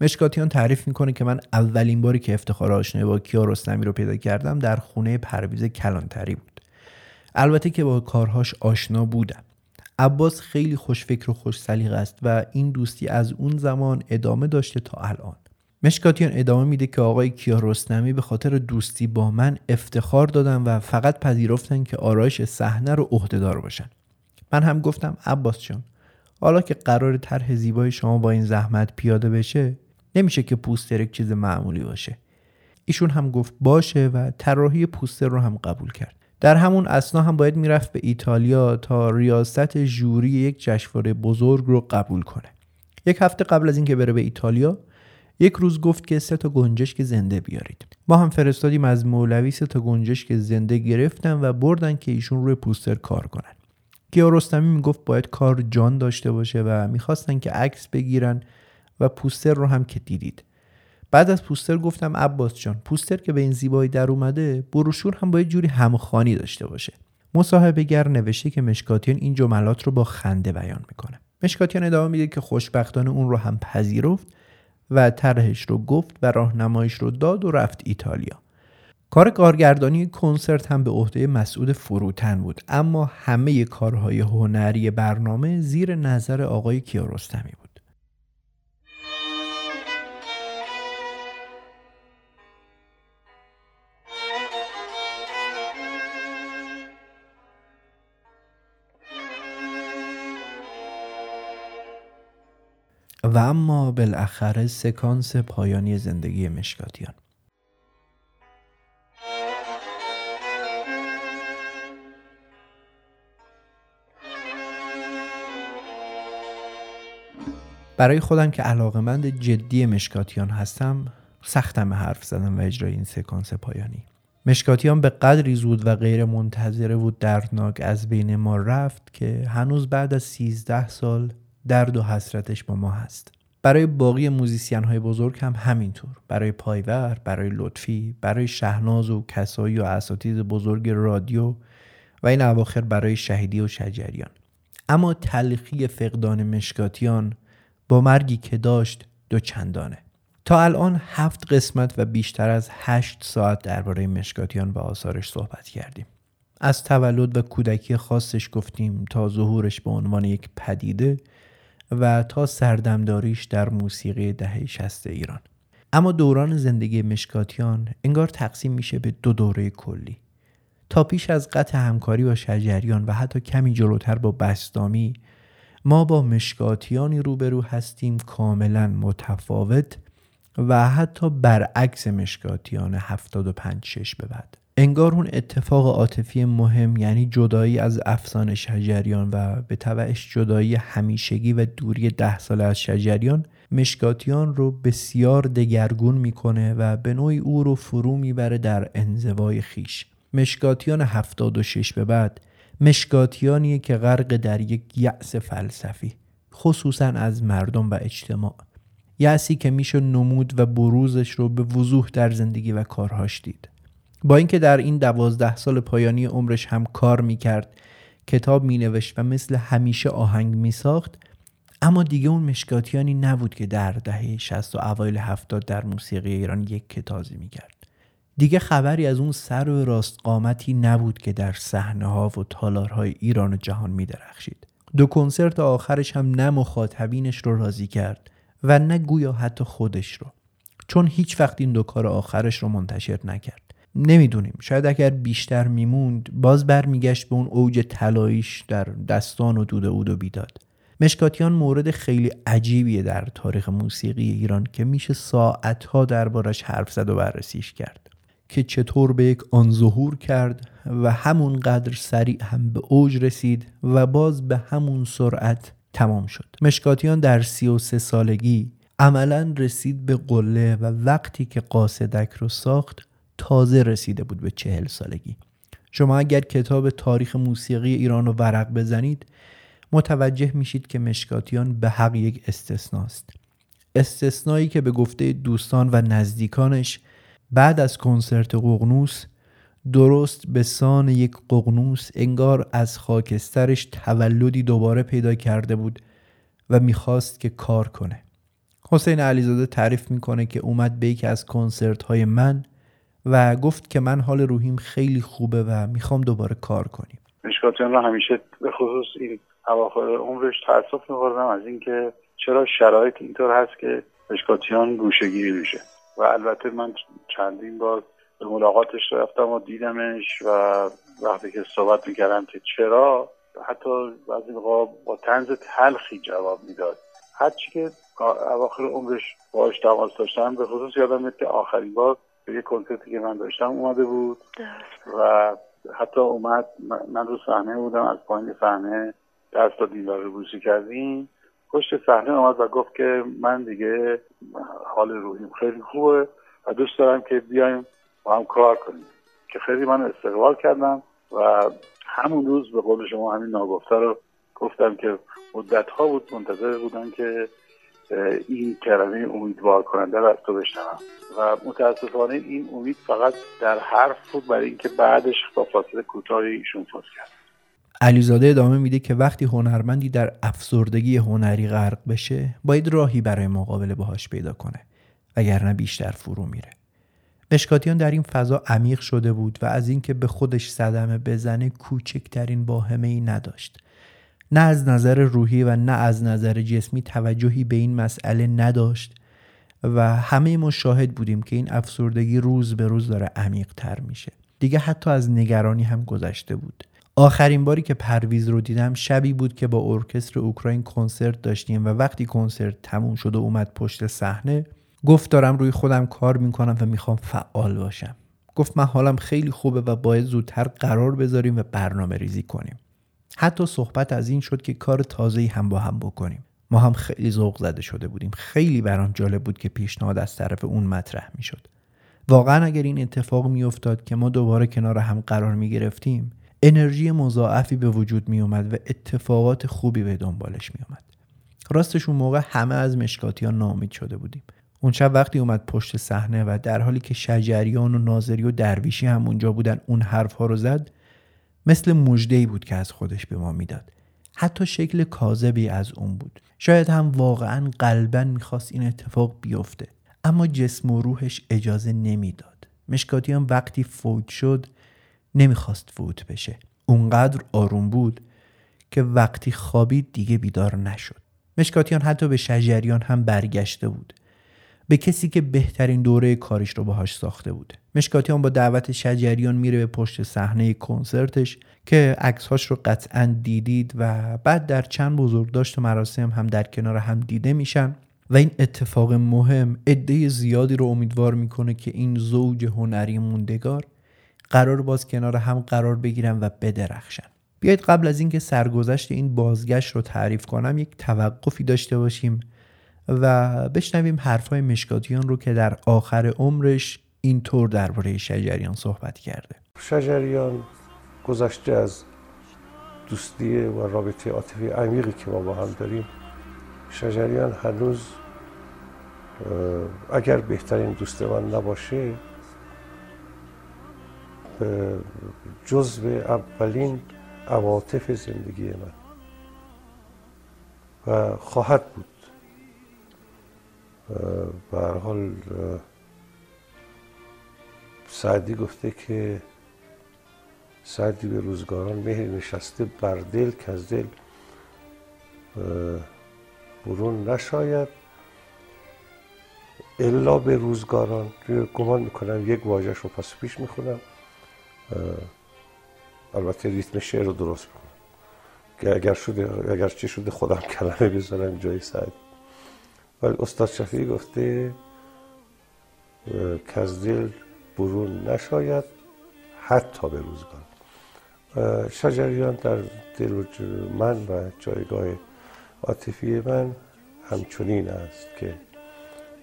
مشکاتیان تعریف می‌کنه که من اولین باری که افتخار آشنایی با کیارستمی رو پیدا کردم در خونه پرویز کلانتری بود. البته که با کارهاش آشنا بودم. عباس خیلی خوشفکر و خوش سلیقه است و این دوستی از اون زمان ادامه داشته تا الان. مشکاتیان ادامه میده که آقای کیارستمی به خاطر دوستی با من افتخار دادن و فقط پذیرفتن که آرایش صحنه رو عهدهدار باشن. من هم گفتم عباس جان حالا که قرار طرح زیبای شما با این زحمت پیاده بشه نمیشه که پوستر یک چیز معمولی باشه. ایشون هم گفت باشه و طراحی پوستر رو هم قبول کرد. در همون اسنا هم باید می‌رفت به ایتالیا تا ریاست جوری یک جشنواره بزرگ رو قبول کنه. یک هفته قبل از اینکه بره به ایتالیا یک روز گفت که سه تا گنجشک زنده بیارید. ما هم فرستادیم از مولوی سه تا گنجشک زنده گرفتن و بردن که ایشون روی پوستر کار کنن. کیارستمی می‌گفت باید کار جان داشته باشه و می‌خواستن که عکس بگیرن و پوستر رو هم که دیدید. بعد از پوستر گفتم عباس جان پوستر که به این زیبایی در اومده بروشور هم باید جوری همخوانی داشته باشه. مصاحبه گر نوشته که مشکاتیان این جملات رو با خنده بیان می‌کنه. مشکاتیان ادامه میده که خوشبختانه اون رو هم پذیرفت و طرحش رو گفت و راهنمایش رو داد و رفت ایتالیا. کار کارگردانی کنسرت هم به عهده مسعود فروتن بود اما همه کارهای هنری برنامه زیر نظر آقای کیارستمی بود. و اما بالاخره سکانس پایانی زندگی مشکاتیان. برای خودم که علاقمند جدی مشکاتیان هستم سختم حرف زدم و اجرای این سکانس پایانی. مشکاتیان به قدری زود و غیر منتظره و دردناک از بین ما رفت که هنوز بعد از 13 سال درد و حسرتش با ما هست. برای باقی موزیسین های بزرگ هم همینطور. برای پایور برای لطفی برای شهناز و کسایی و اساتید بزرگ رادیو و این اواخر برای شهیدی و شجریان. اما تلخی فقدان مشکاتیان با مرگی که داشت دو چندانه. تا الان هفت قسمت و بیشتر از هشت ساعت درباره مشکاتیان و آثارش صحبت کردیم. از تولد و کودکی خاصش گفتیم تا ظهورش به عنوان یک پدیده و تا سردمداریش در موسیقی دهه 60 ایران. اما دوران زندگی مشکاتیان انگار تقسیم میشه به دو دوره کلی. تا پیش از قطع همکاری با شجریان و حتی کمی جلوتر با بستامی ما با مشکاتیانی روبرو هستیم کاملا متفاوت و حتی برعکس مشکاتیان 75 6 به بعد. انگار اون اتفاق عاطفی مهم یعنی جدایی از افسان شجریان و به تبعش جدایی همیشگی و دوری ده ساله از شجریان مشکاتیان رو بسیار دگرگون می‌کنه و به نوعی او رو فرو می‌بره در انزوای خیش. مشکاتیان 76 به بعد مشکاتیانیه که غرق در یک یأس فلسفی خصوصا از مردم و اجتماع. یأسی که میشه نمود و بروزش رو به وضوح در زندگی و کارهاش دید. با اینکه در این دوازده سال پایانی عمرش هم کار می‌کرد کتاب مینوشت و مثل همیشه آهنگ میساخت اما دیگه اون مشکاتیانی نبود که در دهه 60 و اوایل 70 در موسیقی ایران یک کتازی می‌کرد. دیگه خبری از اون سر و راست قامتی نبود که در صحنه ها و تالارهای ایران و جهان میدرخشید. دو کنسرت آخرش هم نه مخاطبینش رو راضی کرد و نه گویا حتی خودش رو. چون هیچ وقت این دو کار آخرش رو منتشر نکرد. نمی‌دونیم. شاید اگر بیشتر میموند باز برمیگشت به اون اوج طلاییش در دستان و دود اود و بیداد. مشکاتیان مورد خیلی عجیبیه در تاریخ موسیقی ایران که میشه ساعتها دربارش حرف زد و بررسیش کرد. که چطور به یک آن ظهور کرد و همون قدر سریع هم به اوج رسید و باز به همون سرعت تمام شد. مشکاتیان در سی و سه سالگی عملا رسید به قله و وقتی که قاصدک رو ساخت تازه رسیده بود به چهل سالگی. شما اگر کتاب تاریخ موسیقی ایران رو ورق بزنید متوجه میشید که مشکاتیان به حق یک استثناست استثنایی که به گفته دوستان و نزدیکانش بعد از کنسرت ققنوس درست به سان یک ققنوس انگار از خاکسترش تولدی دوباره پیدا کرده بود و می‌خواست که کار کنه. حسین علیزاده تعریف می‌کنه که اومد به یکی از کنسرت های من و گفت که من حال روحیم خیلی خوبه و می‌خوام دوباره کار کنیم. مشکاتیان را همیشه به خصوص این اواخر عمرش تاسف میخوردم از اینکه چرا شرایط اینطور هست که مشکاتیان گوشگیری میشه. و البته من چندین بار به ملاقاتش رفتم و دیدمش و وقتی که صحبت می‌کردم که چرا حتی بعضی با تنز تلخی جواب می‌داد. هرچی که اواخر عمرش باش تماس داشتم به خصوص یادم میاد که آخرین بار یه کنسرتی که من داشتم اومده بود و حتی اومد من رو صحنه بودم از پایین صحنه دست تا دیوار رو بوسی کردیم. پشت صحنه اومد و گفت که من دیگه حال روحیم خیلی خوبه و دوست دارم که بیایم با هم کار کنیم. که خیلی من استقبال کردم و همون روز به قول شما همین ناگفته رو گفتم که مدت ها بود منتظر بودن که این کلمه امیدوار کننده رو از تو بشنوم. و متاسفانه این امید فقط در حرف بود برای اینکه بعدش با فاصله کوتاهی ایشون فوت کرد. علیزاده ادامه میده که وقتی هنرمندی در افسردگی هنری غرق بشه باید راهی برای مقابله باهاش پیدا کنه وگرنه بیشتر فرو میره. مشکاتیان در این فضا عمیق شده بود و از اینکه به خودش صدمه بزنه کوچکترین باهمه ای نداشت. نه از نظر روحی و نه از نظر جسمی توجهی به این مسئله نداشت و همه ما شاهد بودیم که این افسردگی روز به روز داره عمیق تر میشه. دیگه حتی از نگرانی هم گذشته بود. آخرین باری که پرویز رو دیدم شبی بود که با ارکستر اوکراین کنسرت داشتیم و وقتی کنسرت تموم شد و اومد پشت صحنه گفت دارم روی خودم کار می‌کنم و می‌خوام فعال باشم. گفت من حالم خیلی خوبه و باید زودتر قرار بذاریم و برنامه ریزی کنیم. حتی صحبت از این شد که کار تازه‌ای هم با هم بکنیم. ما هم خیلی ذوق زده شده بودیم. خیلی برام جالب بود که پیشنهاد از طرف اون مطرح می‌شد. واقعا اگر این اتفاق میافتاد که ما دوباره کنار هم قرار می گرفتیم انرژی مضاعفی به وجود می اومد و اتفاقات خوبی به دنبالش می اومد راستش اون موقع همه از مشکاتیان نامید شده بودیم. اون شب وقتی اومد پشت صحنه و در حالی که شجریان و ناظری و درویشی هم اونجا بودن اون حرفها رو زد مثل مجدهی بود که از خودش به ما می‌داد. حتی شکل کاذبی از اون بود. شاید هم واقعا قلبا می‌خواست این اتفاق بیفته. اما جسم و روحش اجازه نمی‌داد. مشکاتیان وقتی فوت شد نمی‌خواست فوت بشه. اونقدر آروم بود که وقتی خوابید دیگه بیدار نشد. مشکاتیان حتی به شجریان هم برگشته بود. به کسی که بهترین دوره کارش رو باهاش ساخته بود. مشکاتیان با دعوت شجریان میره به پشت صحنه کنسرتش که عکسهاش رو قطعا دیدید و بعد در چند بزرگداشت مراسم هم در کنار هم دیده میشن و این اتفاق مهم عده زیادی رو امیدوار می‌کنه که این زوج هنری موندگار قرار باز کنار هم قرار بگیرن و بدرخشن. بیایید قبل از اینکه سرگذشت این بازگشت رو تعریف کنم یک توقفی داشته باشیم و بشنویم حرفهای مشکاتیان رو که در آخر عمرش اینطور درباره شجریان صحبت کرده. شجریان گذشته از دوستی و رابطه عاطفی عمیقی که ما با هم داریم شجریان هنوز اگر بهترین دوست من نباشه جزو اولین عواطف زندگی من. و خواهد بود به حال سعدی گفته که سعدی به روزگاران مهر نشسته بر دل که از دل برون نشاید. الا به روزگاران گمان می‌کنم یک واژهش رو پس پیش می‌خونم. البته ریتم شعر رو درست می‌کنم که اگر شده اگر چه شده خودم کلمه بذارم جای سعدی. ولی استاد شفیعی گفته که از دل برون نشاید حتی به روزگار. شجریان در دل من و جایگاه عاطفی من همچنین است که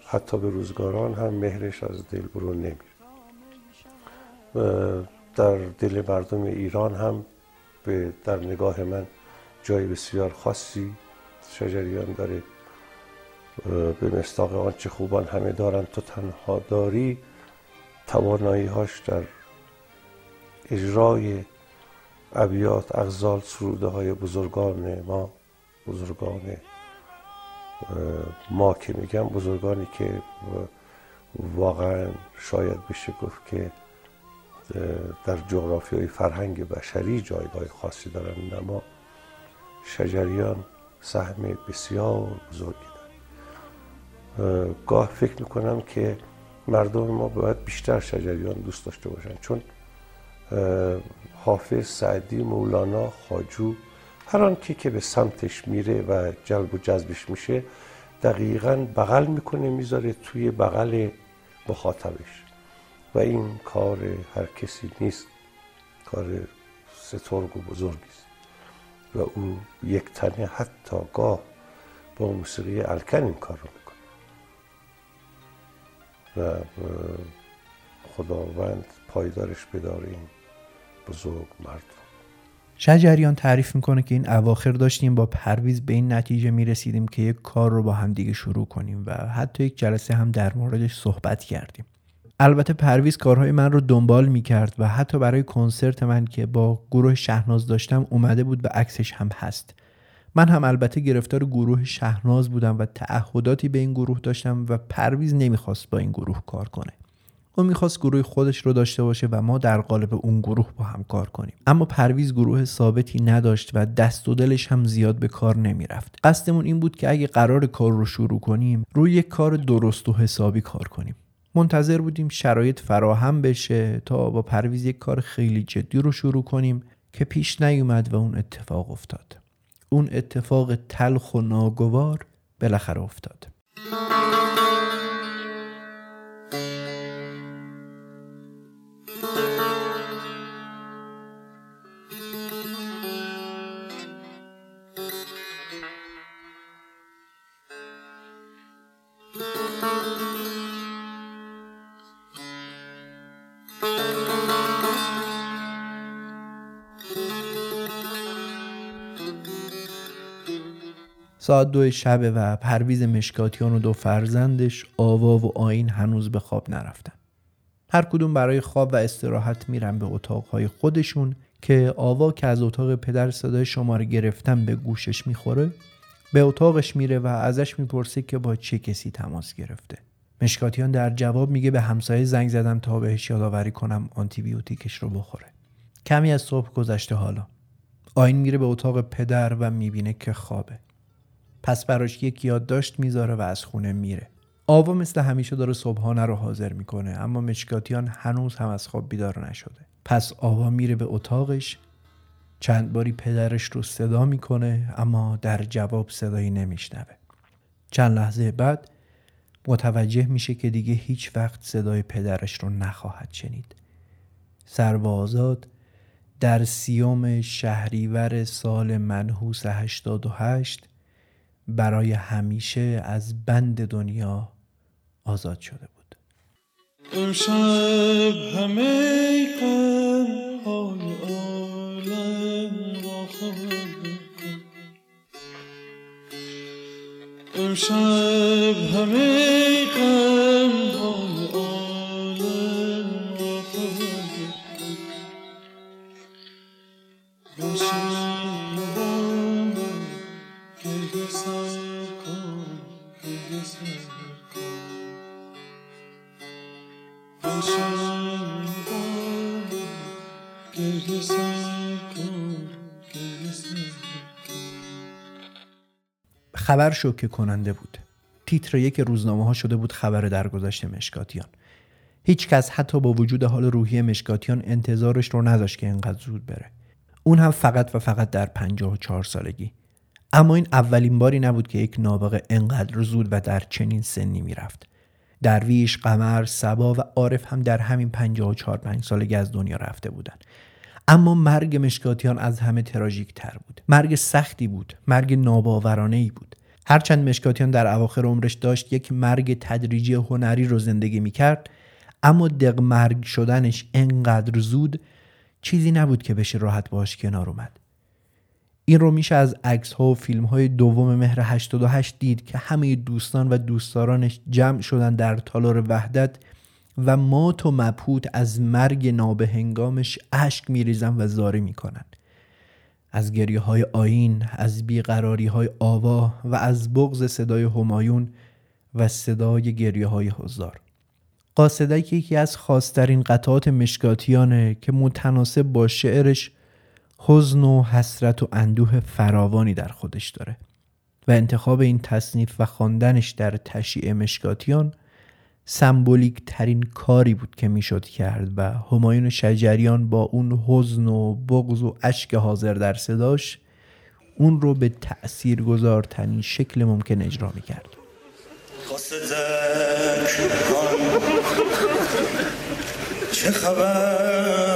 حتی به روزگاران هم مهرش از دل برون نمیره. در دل مردم ایران هم به در نگاه من جای بسیار خاصی شجریان داره. به مستاق آنچه خوبان همه دارن تو تنها داری توانایی هاش در اجرای ابیات اغزال سروده های بزرگان ما بزرگان ما که میگم بزرگانی که واقعا شاید بشه گفت که در جغرافی های فرهنگ بشری جایگاه خاصی دارن اما شجریان سهم بسیار بزرگی گاه فکر می‌کنم که مردم ما باید بیشتر شجریان دوست داشته باشن. چون حافظ سعدی مولانا خاجو هر آنکی که به سمتش میره و جلب و جذبش میشه دقیقا بغل می‌کنه می‌ذاره توی بغل مخاطبش. و این کار هر کسی نیست کار سترگ و بزرگی است. و او یک تنه حتی گاه با موسیقی الکن این کار رو و خداوند پایدارش بداره این بزرگ مرد شجریان تعریف می‌کنه که این اواخر داشتیم با پرویز به این نتیجه می‌رسیدیم که یک کار رو با هم دیگه شروع کنیم و حتی یک جلسه هم در موردش صحبت کردیم. البته پرویز کارهای من رو دنبال می‌کرد و حتی برای کنسرت من که با گروه شهناز داشتم اومده بود و عکسش هم هست. من هم البته گرفتار گروه شهناز بودم و تعهداتی به این گروه داشتم و پرویز نمی‌خواست با این گروه کار کنه. او می‌خواست گروه خودش رو داشته باشه و ما در قالب اون گروه با هم کار کنیم. اما پرویز گروه ثابتی نداشت و دست و دلش هم زیاد به کار نمی‌رفت. قصدمون این بود که اگه قرار کار رو شروع کنیم روی یک کار درست و حسابی کار کنیم. منتظر بودیم شرایط فراهم بشه تا با پرویز یک کار خیلی جدی رو شروع کنیم که پیش نیومد و اون اتفاق افتاد. اون اتفاق تلخ و ناگوار بالاخره افتاد. ساعت دو شبه و پرویز مشکاتیان و دو فرزندش آوا و آین هنوز به خواب نرفتن. هر کدوم برای خواب و استراحت میرن به اتاقهای خودشون که آوا که از اتاق پدر صدای شماره گرفتن به گوشش می‌خوره به اتاقش میره و ازش می‌پرسه که با چه کسی تماس گرفته. مشکاتیان در جواب میگه به همسایه زنگ زدم تا بهش یادآوری کنم آنتیبیوتیکش رو بخوره. کمی از صبح گذشته حالا. آین میره به اتاق پدر و می‌بینه که خوابه. پس براش یک یادداشت می‌ذاره و از خونه میره. آوا مثل همیشه داره صبحانه رو حاضر می‌کنه اما مشکاتیان هنوز هم از خواب بیدار نشده. پس آوا میره به اتاقش چند باری پدرش رو صدا می‌کنه اما در جواب صدایی نمیشنوه. چند لحظه بعد متوجه میشه که دیگه هیچ وقت صدای پدرش رو نخواهد شنید. سروازاد در سیوم شهریور سال منحوس 88 برای همیشه از بند دنیا آزاد شده بود. امشب همه غم های عالم را امشب همه غم خبر شوکه کننده بود. تیتر یک روزنامه ها شده بود خبر درگذشت مشکاتیان. هیچ کس حتی با وجود حال روحی مشکاتیان انتظارش رو نداشت که انقدر زود بره. اون هم فقط و فقط در 54 سالگی. اما این اولین باری نبود که یک نابغه انقدر زود و در چنین سنی می‌رفت. درویش، قمر، سبا و عارف هم در همین 54 5 سالگی از دنیا رفته بودند. اما مرگ مشکاتیان از همه تراژیک تر بود. مرگ سختی بود. مرگ ناباورانه ای بود. هرچند مشکاتیان در اواخر عمرش داشت یک مرگ تدریجی هنری رو زندگی می‌کرد اما دق مرگ شدنش انقدر زود چیزی نبود که بشه راحت باش کنار اومد. این رو میشه از عکس ها و فیلم های دوم مهر 88 دید که همه دوستان و دوستدارانش جمع شدن در تالار وحدت و مات و مبهوت از مرگ نابهنگامش اشک میریزن و زاری می‌کنن. از گریه های آین از بیقراری های آوا و از بغز صدای همایون و صدای گریه های هزار قاصدک یکی از خاصترین قطعات مشکاتیانه که متناسب با شعرش حزن و حسرت و اندوه فراوانی در خودش داره و انتخاب این تصنیف و خواندنش در تشییع مشکاتیان سمبولیک ترین کاری بود که می‌شد کرد و همایون شجریان با اون حزن و بغض و اشک حاضر در صداش اون رو به تأثیر گذارترین شکل ممکن اجرا می کرد چه خبر؟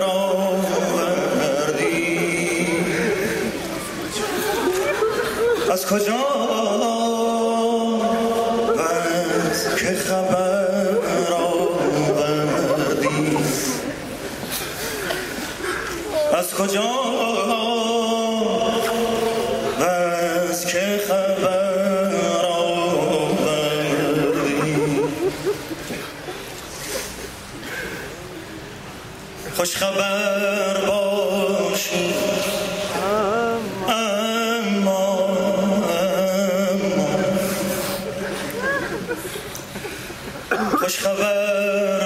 از کجا؟ از که خبر آوردی. از کجا؟ از که خبر آوردی. خوش خبر خوش خبر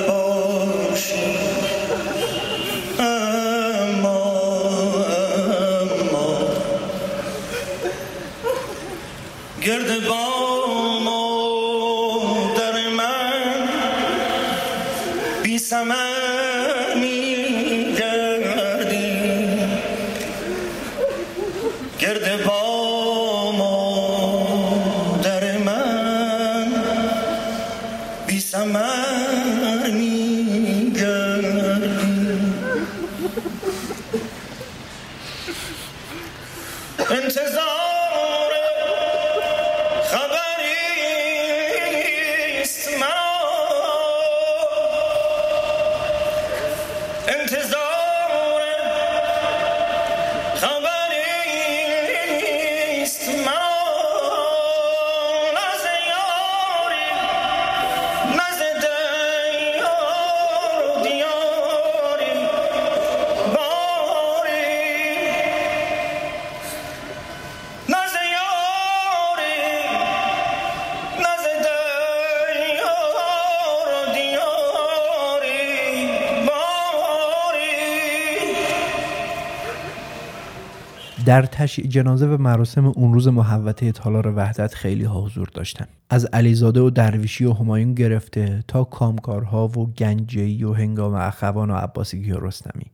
تشییع جنازه و مراسم اون روز محوطه تالار وحدت خیلی ها حضور داشتن. از علیزاده و درویشی و همایون گرفته تا کامکارها و گنجی و هنگام اخوان و عباسیگی و رستمی.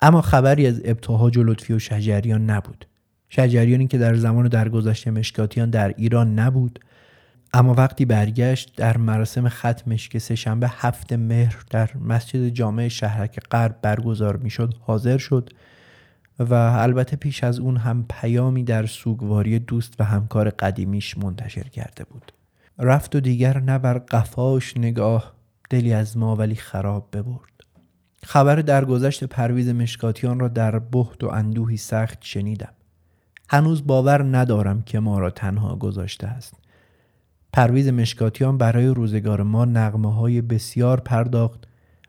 اما خبری از ابتهاج و لطفی و شجریان نبود. شجریانی که در زمان درگذشت مشکاتیان در ایران نبود اما وقتی برگشت در مراسم ختمش که سهشنبه هفت مهر در مسجد جامع شهرک غرب برگزار می‌شد حاضر شد. و البته پیش از اون هم پیامی در سوگواری دوست و همکار قدیمیش منتشر کرده بود. رفت و دیگر نه بر قفاش نگاه دلی از ما ولی خراب ببرد. خبر درگذشت پرویز مشکاتیان را در بهت و اندوهی سخت شنیدم. هنوز باور ندارم که ما را تنها گذاشته است. پرویز مشکاتیان برای روزگار ما نغمه های بسیار پرداخت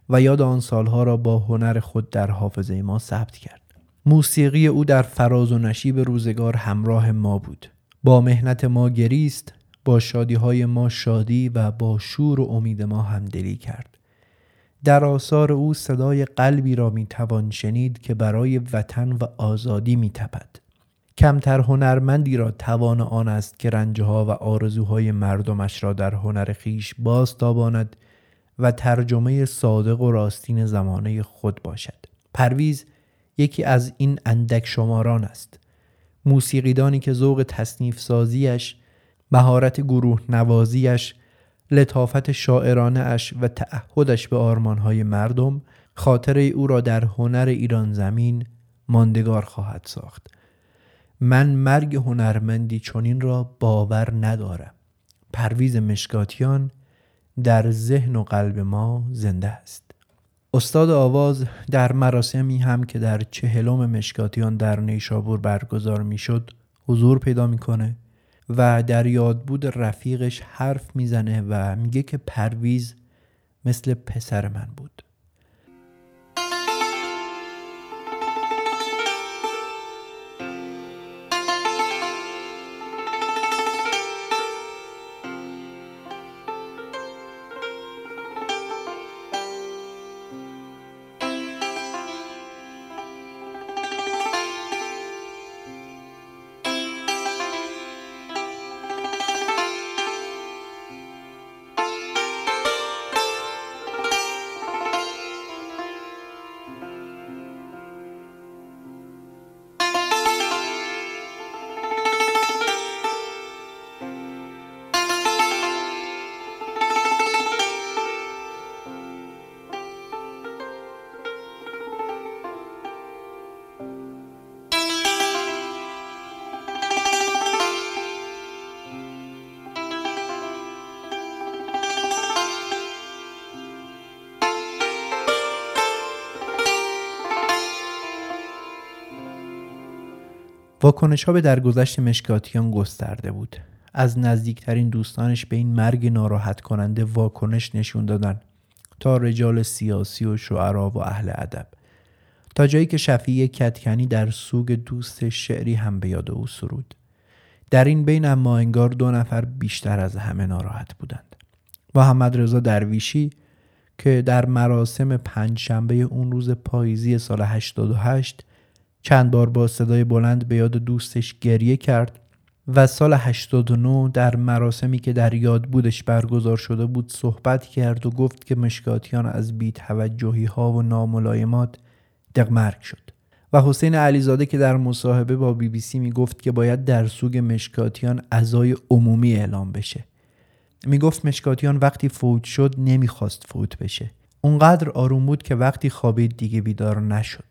و یاد آن سالها را با هنر خود در حافظه ما ثبت کرد. موسیقی او در فراز و نشیب روزگار همراه ما بود با مهنت ما گریست با شادی های ما شادی و با شور و امید ما همدلی کرد در آثار او صدای قلبی را می توان شنید که برای وطن و آزادی می تپد. کمتر هنرمندی را توان آن است که رنجها و آرزوهای مردمش را در هنر خیش باز تاباند و ترجمه صادق و راستین زمانه خود باشد. پرویز یکی از این اندک شماران است. موسیقیدانی که ذوق تصنیف سازیش، مهارت گروه نوازیش، لطافت شاعرانه اش و تعهدش به آرمانهای مردم خاطره او را در هنر ایران زمین ماندگار خواهد ساخت. من مرگ هنرمندی چنین را باور ندارم. پرویز مشکاتیان در ذهن و قلب ما زنده است. استاد آواز در مراسمی هم که در چهلم مشکاتیان در نیشابور برگزار می‌شد حضور پیدا می‌کنه و در یاد بود رفیقش حرف می‌زنه و میگه که پرویز مثل پسر من بود. واکنش ها به درگذشت مشکاتیان گسترده بود. از نزدیکترین دوستانش به این مرگ ناراحت کننده واکنش نشون دادن تا رجال سیاسی و شعرا و اهل ادب. تا جایی که شفیع کتکنی در سوگ دوست شعری هم به یاد او سرود. در این بین اما انگار دو نفر بیشتر از همه ناراحت بودند. محمد رضا درویشی که در مراسم پنج شنبه اون روز پاییزی سال 88 چند بار با صدای بلند به یاد دوستش گریه کرد و سال 89 در مراسمی که در یاد بودش برگزار شده بود صحبت کرد و گفت که مشکاتیان از بیتوجهی ها و ناملایمات دقمرگ شد. و حسین علیزاده که در مصاحبه با بی بی سی می گفت که باید در سوگ مشکاتیان ازای عمومی اعلام بشه. می گفت مشکاتیان وقتی فوت شد نمی‌خواست فوت بشه. اونقدر آروم بود که وقتی خوابید دیگه بیدار نشد.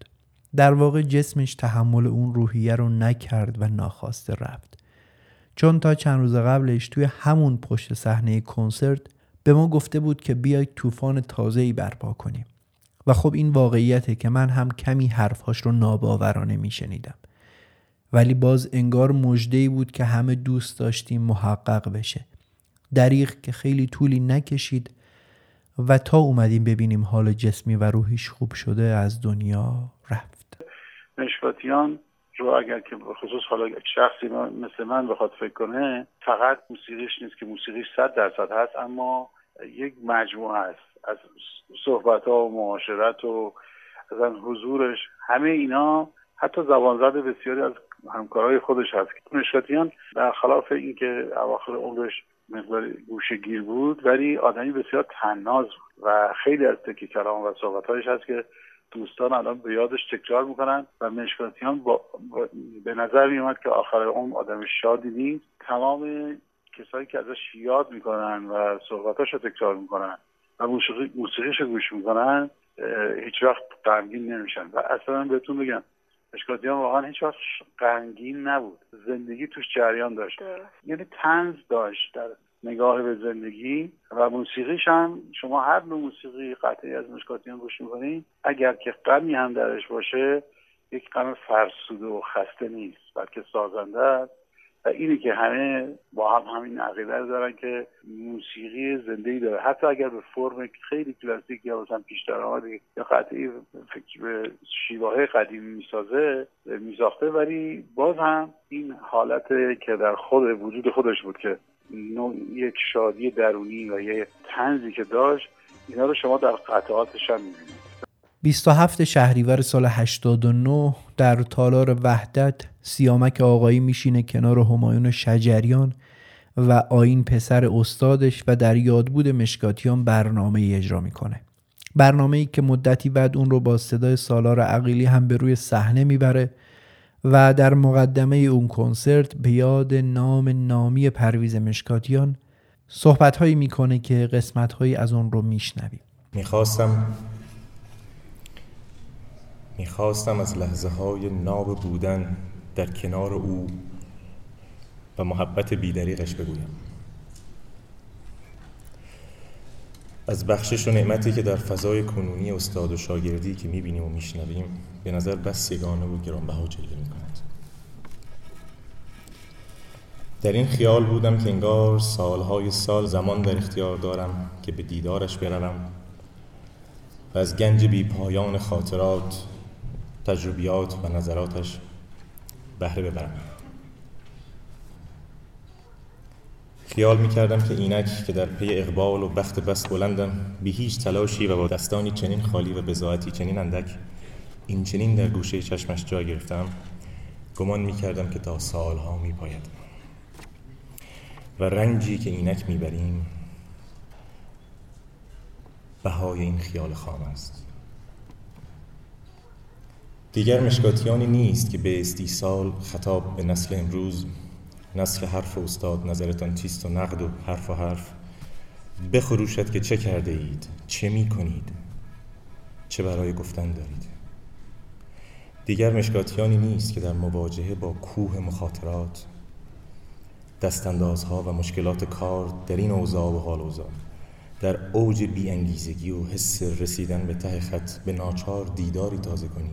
در واقع جسمش تحمل اون روحیه رو نکرد و ناخواسته رفت. چون تا چند روز قبلش توی همون پشت صحنه کنسرت به ما گفته بود که بیای طوفان تازه‌ای برپا کنیم. و خب این واقعیته که من هم کمی حرفهاش رو ناباورانه میشنیدم. ولی باز انگار مجدهی بود که همه دوست داشتیم محقق بشه. دریغ که خیلی طولی نکشید و تا اومدیم ببینیم حال جسمی و روحیش خوب شده از دنیا رفت. مشکاتیان رو اگر که خصوص حالا شخصی مثل من بخواد فکر کنه فقط موسیقیش نیست که موسیقیش صد درصد هست اما یک مجموعه است از صحبت ها و معاشرت و از حضورش. همه اینا حتی زبانزد بسیاری از همکارای خودش هست. مشکاتیان در خلاف اینکه اواخر عمرش مقدار گوشگیر بود ولی آدمی بسیار تناز بود و خیلی از تکی کلام و صحبتهایش هست که دوستان الان به یادش تکرار می‌کنن و مشکاتیان با, با به نظر میومد که آخر اون آدم شادی نیست. تمام کسایی که ازش یاد می‌کنن و صحبتاش رو تکرار می‌کنن و موسیقی موسیقیش رو گوش می‌کنن هیچ وقت غمگین نمیشن. و اصلا بهتون بگم مشکاتیان واقعا هیچ وقت غمگین نبود. زندگی توش جریان داشت. یعنی تنز داشت. در نگاه به زندگی و موسیقیش هم شما هر نوع موسیقی قطعی از مشکاتیان گوش می‌کنید اگر که غمی هم درش باشه یک غم فرسوده و خسته نیست بلکه سازنده است. و اینی که همه با هم همین عقیده دارن که موسیقی زنده داره. حتی اگر به فرم خیلی کلاسیک یا مثلا پیش درآمدی یا قطعی فکر به شیوه قدیمی می‌سازه میساخته ولی باز هم این حالت که در خود وجود خودش بود که یک شادی درونی و یه تنزی که داشت اینا رو شما در قطعاتش هم می‌بینید. 27 شهریور سال 89 در تالار وحدت سیامک آقایی میشینه کنار همایون شجریان و آین پسر استادش و در یادبود مشکاتیان برنامه اجرا می‌کنه. برنامه ای که مدتی بعد اون رو با صدای سالار عقیلی هم به روی صحنه می‌بره. و در مقدمه اون کنسرت به یاد نام نامی پرویز مشکاتیان صحبت هایی می‌کنه که قسمت هایی از اون رو میشنویم. می‌خواستم می‌خواستم از لحظه های ناب بودن در کنار او و محبت بیدریقش بگویم. از بخشش و نعمتی که در فضای کنونی استاد و شاگردی که می‌بینیم و میشنویم به نظر بس یگانه و گرانبها جلوه می‌کند در این خیال بودم که انگار سالهای سال زمان در اختیار دارم که به دیدارش بروم و از گنج بی پایان خاطرات تجربیات و نظراتش بهره ببرم. خیال می کردم که اینک که در پی اقبال و بخت بس بلندم بی هیچ تلاشی و با دستانی چنین خالی و بزاعتی چنین اندک این چنین در گوشه چشمش جا گرفتم گمان می کردم که تا سالها می پاید و رنجی که اینک می بریم بهای این خیال خام است. دیگر مشکاتیانی نیست که به استیصال خطاب به نسل امروز نسل حرف استاد نظرتان چیست و نقد و حرف و حرف. بخروشد که چه کرده اید چه می کنید چه برای گفتن دارید. دیگر مشکاتیانی نیست که در مواجهه با کوه مخاطرات دستاندازها و مشکلات کار در این اوضاع و حال اوضاع. در اوج بیانگیزگی و حس رسیدن به ته خط به ناچار دیداری تازه کنی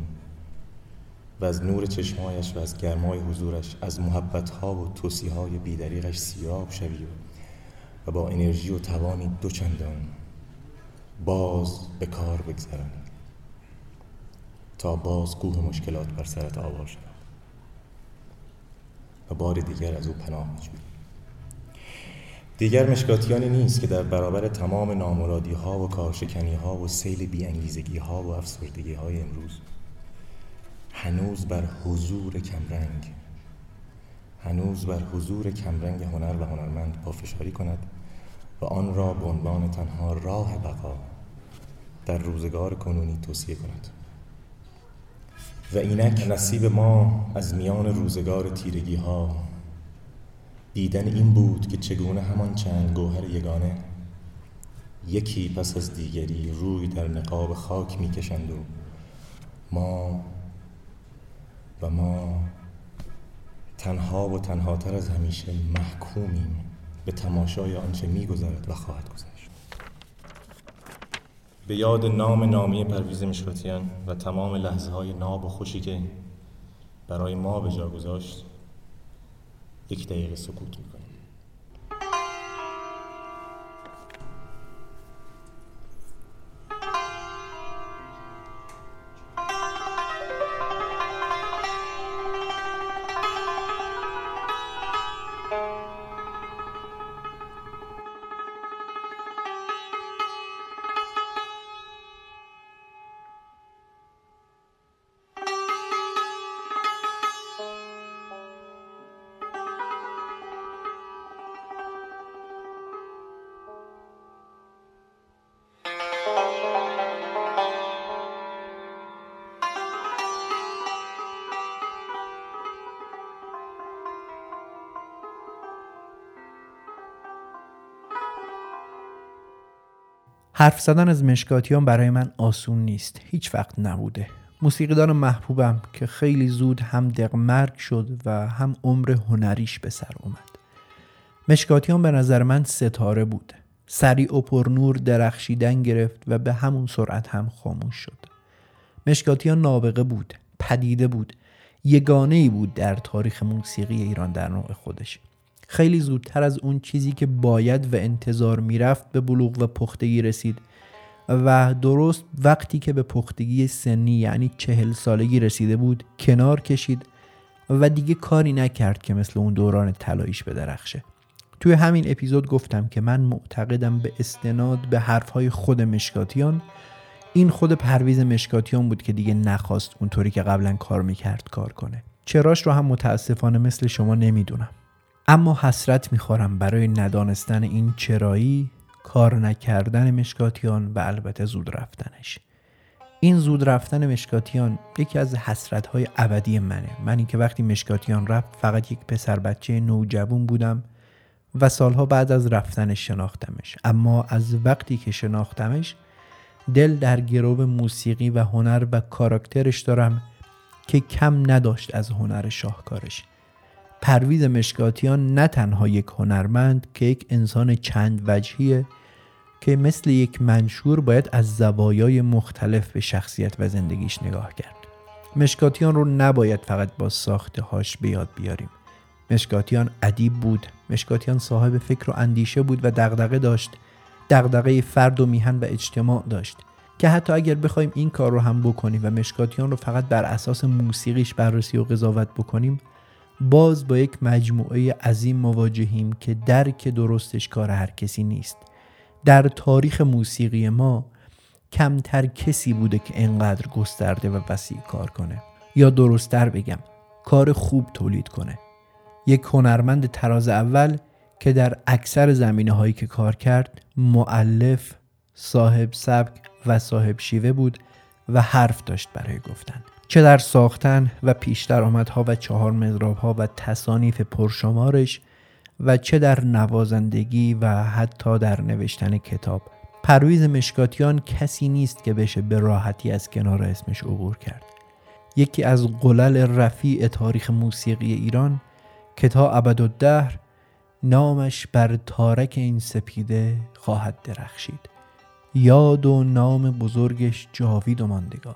و از نور چشمایش و از گرمای حضورش از محبتها و توصیهای بیدریغش سیراب شوی و با انرژی و توانی دوچندان باز به کار بگذرانی تا باز کوه مشکلات بر سرت آوار و بار دیگر از او پناه میجویی دیگر مشکاتیانی نیست که در برابر تمام نامرادی ها و کارشکنی ها و سیل بیانگیزگی ها و افسردگی های امروز هنوز بر حضور کمرنگ هنوز بر حضور کمرنگ هنر و هنرمند پافشاری کند و آن را به عنوان تنها راه بقا در روزگار کنونی توصیه کند. و اینک نصیب ما از میان روزگار تیرگی ها دیدن این بود که چگونه همان چند گوهر یگانه یکی پس از دیگری روی در نقاب خاک می‌کشند و ما و ما تنها و تنهاتر از همیشه محکومیم به تماشای آنچه میگذرد و خواهد گذشت به یاد نام نامی پرویز مشکاتیان و تمام لحظه های ناب و خوشی که برای ما به جا گذاشت یک دقیقه سکوت می‌کنیم. حرف زدن از مشکاتیان برای من آسون نیست. هیچ وقت نبوده. موسیقیدان محبوبم که خیلی زود هم دقمرگ شد و هم عمر هنریش به سر اومد. مشکاتیان به نظر من ستاره بود. سریع و پرنور درخشیدن گرفت و به همون سرعت هم خاموش شد. مشکاتیان نابغه بود پدیده بود یگانه ای بود در تاریخ موسیقی ایران در نوع خودش. خیلی زودتر از اون چیزی که باید و انتظار می‌رفت به بلوغ و پختگی رسید و درست وقتی که به پختگی سنی یعنی چهل سالگی رسیده بود کنار کشید و دیگه کاری نکرد که مثل اون دوران طلاییش بدرخشه. توی همین اپیزود گفتم که من معتقدم به استناد به حرفهای خود مشکاتیان. این خود پرویز مشکاتیان بود که دیگه نخواست اونطوری که قبلا کار می‌کرد کار کنه. چراش رو هم متاسفانه مثل شما نمی‌دونم. اما حسرت می‌خورم برای ندانستن این چرایی کار نکردن مشکاتیان و البته زود رفتنش. این زود رفتن مشکاتیان یکی از حسرت های ابدی منه. منی که وقتی مشکاتیان رفت فقط یک پسر بچه نوجوان بودم و سالها بعد از رفتنش شناختمش. اما از وقتی که شناختمش دل در گروه موسیقی و هنر و کاراکترش دارم که کم نداشت از هنر شاهکارش. پرویز مشکاتیان نه تنها یک هنرمند که یک انسان چند وجهیه که مثل یک منشور باید از زوایای مختلف به شخصیت و زندگیش نگاه کرد. مشکاتیان رو نباید فقط با ساخته هاش به بیاریم. مشکاتیان ادیب بود. مشکاتیان صاحب فکر و اندیشه بود و دغدغه داشت. دغدغه فرد و میهن و اجتماع داشت. که حتی اگر بخوایم این کار رو هم بکنیم و مشکاتیان رو فقط بر اساس موسیقیش بررسی و قضاوت بکنیم باز با یک مجموعه عظیم مواجهیم که درک درستش کار هر کسی نیست. در تاریخ موسیقی ما کمتر کسی بوده که انقدر گسترده و وسیع کار کنه. یا درستتر بگم کار خوب تولید کنه. یک هنرمند تراز اول که در اکثر زمینه هایی که کار کرد معلف، صاحب سبک و صاحب شیوه بود و حرف داشت برای گفتن. چه در ساختن و پیشتر آمدها و چهار مضراب ها و تصانیف پرشمارش و چه در نوازندگی و حتی در نوشتن کتاب. پرویز مشکاتیان کسی نیست که بشه به راحتی از کنار اسمش عبور کرد. یکی از قلل رفیع تاریخ موسیقی ایران که تا ابدالدهر نامش بر تارک این سپیده خواهد درخشید. یاد و نام بزرگش جاوید و ماندگار.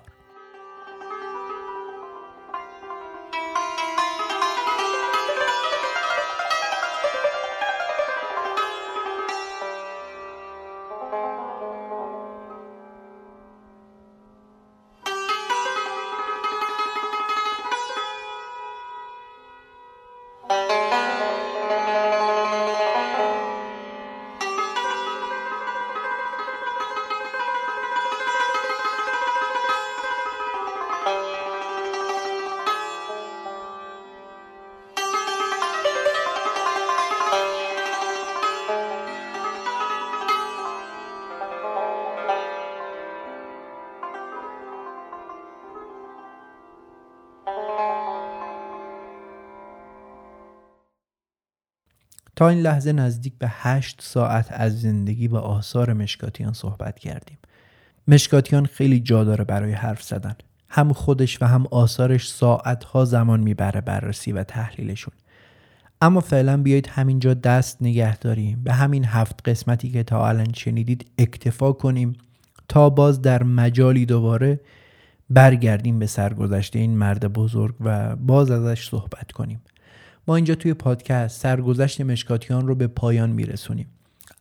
تا این لحظه نزدیک به هشت ساعت از زندگی و آثار مشکاتیان صحبت کردیم. مشکاتیان خیلی جا داره برای حرف زدن. هم خودش و هم آثارش ساعتها زمان می‌بره بررسی و تحلیلشون. اما فعلا بیایید همینجا دست نگه داریم. به همین هفت قسمتی که تا الان شنیدید اکتفا کنیم تا باز در مجالی دوباره برگردیم به سرگذشته این مرد بزرگ و باز ازش صحبت کنیم. ما اینجا توی پادکست سرگذشت مشکاتیان رو به پایان میرسونیم.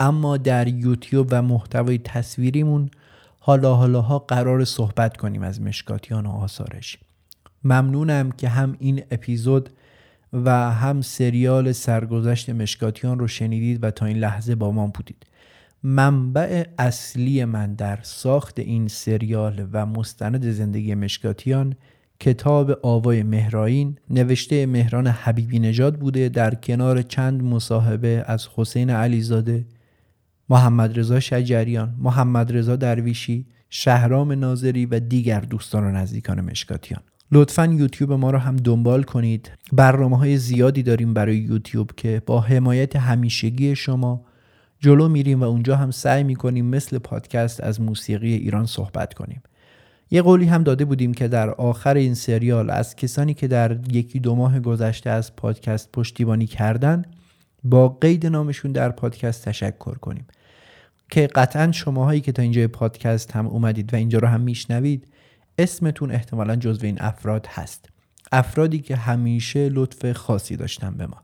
اما در یوتیوب و محتوای تصویریمون حالا حالاها قرار صحبت کنیم از مشکاتیان و آثارش. ممنونم که هم این اپیزود و هم سریال سرگذشت مشکاتیان رو شنیدید و تا این لحظه با ما بودید. منبع اصلی من در ساخت این سریال و مستند زندگی مشکاتیان کتاب آوای مهراین نوشته مهران حبیبی نژاد بوده در کنار چند مصاحبه از حسین علیزاده محمد رضا شجریان محمد رضا درویشی شهرام ناظری و دیگر دوستان و نزدیکان مشکاتیان. لطفا یوتیوب ما رو هم دنبال کنید. برنامه های زیادی داریم برای یوتیوب که با حمایت همیشگی شما جلو میریم و اونجا هم سعی می‌کنیم مثل پادکست از موسیقی ایران صحبت کنیم. یه قولی هم داده بودیم که در آخر این سریال از کسانی که در یکی دو ماه گذشته از پادکست پشتیبانی کردن با قید نامشون در پادکست تشکر کنیم. که قطعا شماهایی که تا اینجا پادکست هم اومدید و اینجا رو هم میشنوید اسمتون احتمالا جزو این افراد هست. افرادی که همیشه لطف خاصی داشتن به ما.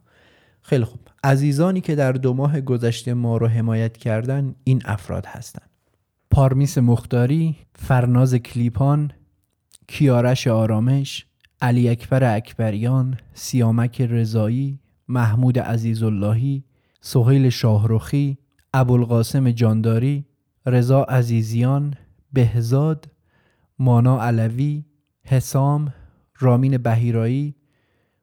خیلی خوب. عزیزانی که در دو ماه گذشته ما رو حمایت کردن این افراد هستند پارمیس مختاری، فرناز کلیپان، کیارش آرامش، علی اکبر اکبریان، سیامک رضایی، محمود عزیزاللهی، سهیل شاهروخی، ابوالقاسم جانداری، رضا عزیزیان، بهزاد، مانا علوی، حسام، رامین بهیرایی،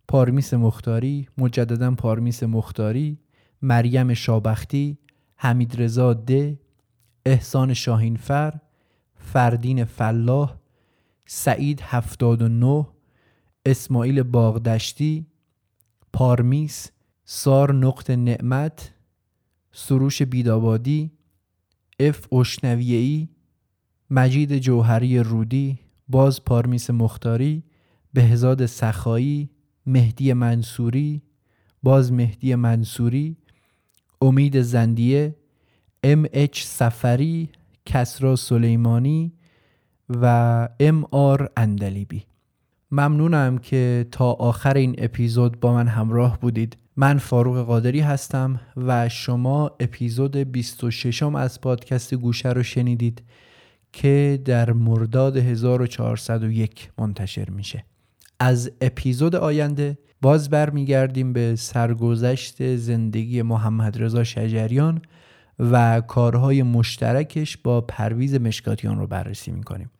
پارمیس مختاری، مجددا پارمیس مختاری، مریم شابختی، حمید رضا ده، احسان شاهینفر فردین فلاح سعید هفتاد و نه اسماعیل باغدشتی پارمیس سار نقط نعمت سروش بیدابادی اف اشنویهی مجید جوهری رودی باز پارمیس مختاری بهزاد سخایی مهدی منصوری باز مهدی منصوری امید زندیه ام اچ سفری کسرا سلیمانی و ام آر اندلیبی ممنونم که تا آخر این اپیزود با من همراه بودید. من فاروق قادری هستم و شما اپیزود 26 از پادکست گوشه رو شنیدید که در مرداد 1401 منتشر میشه. از اپیزود آینده باز برمیگردیم به سرگذشت زندگی محمد رضا شجریان و کارهای مشترکش با پرویز مشکاتیان رو بررسی می‌کنیم.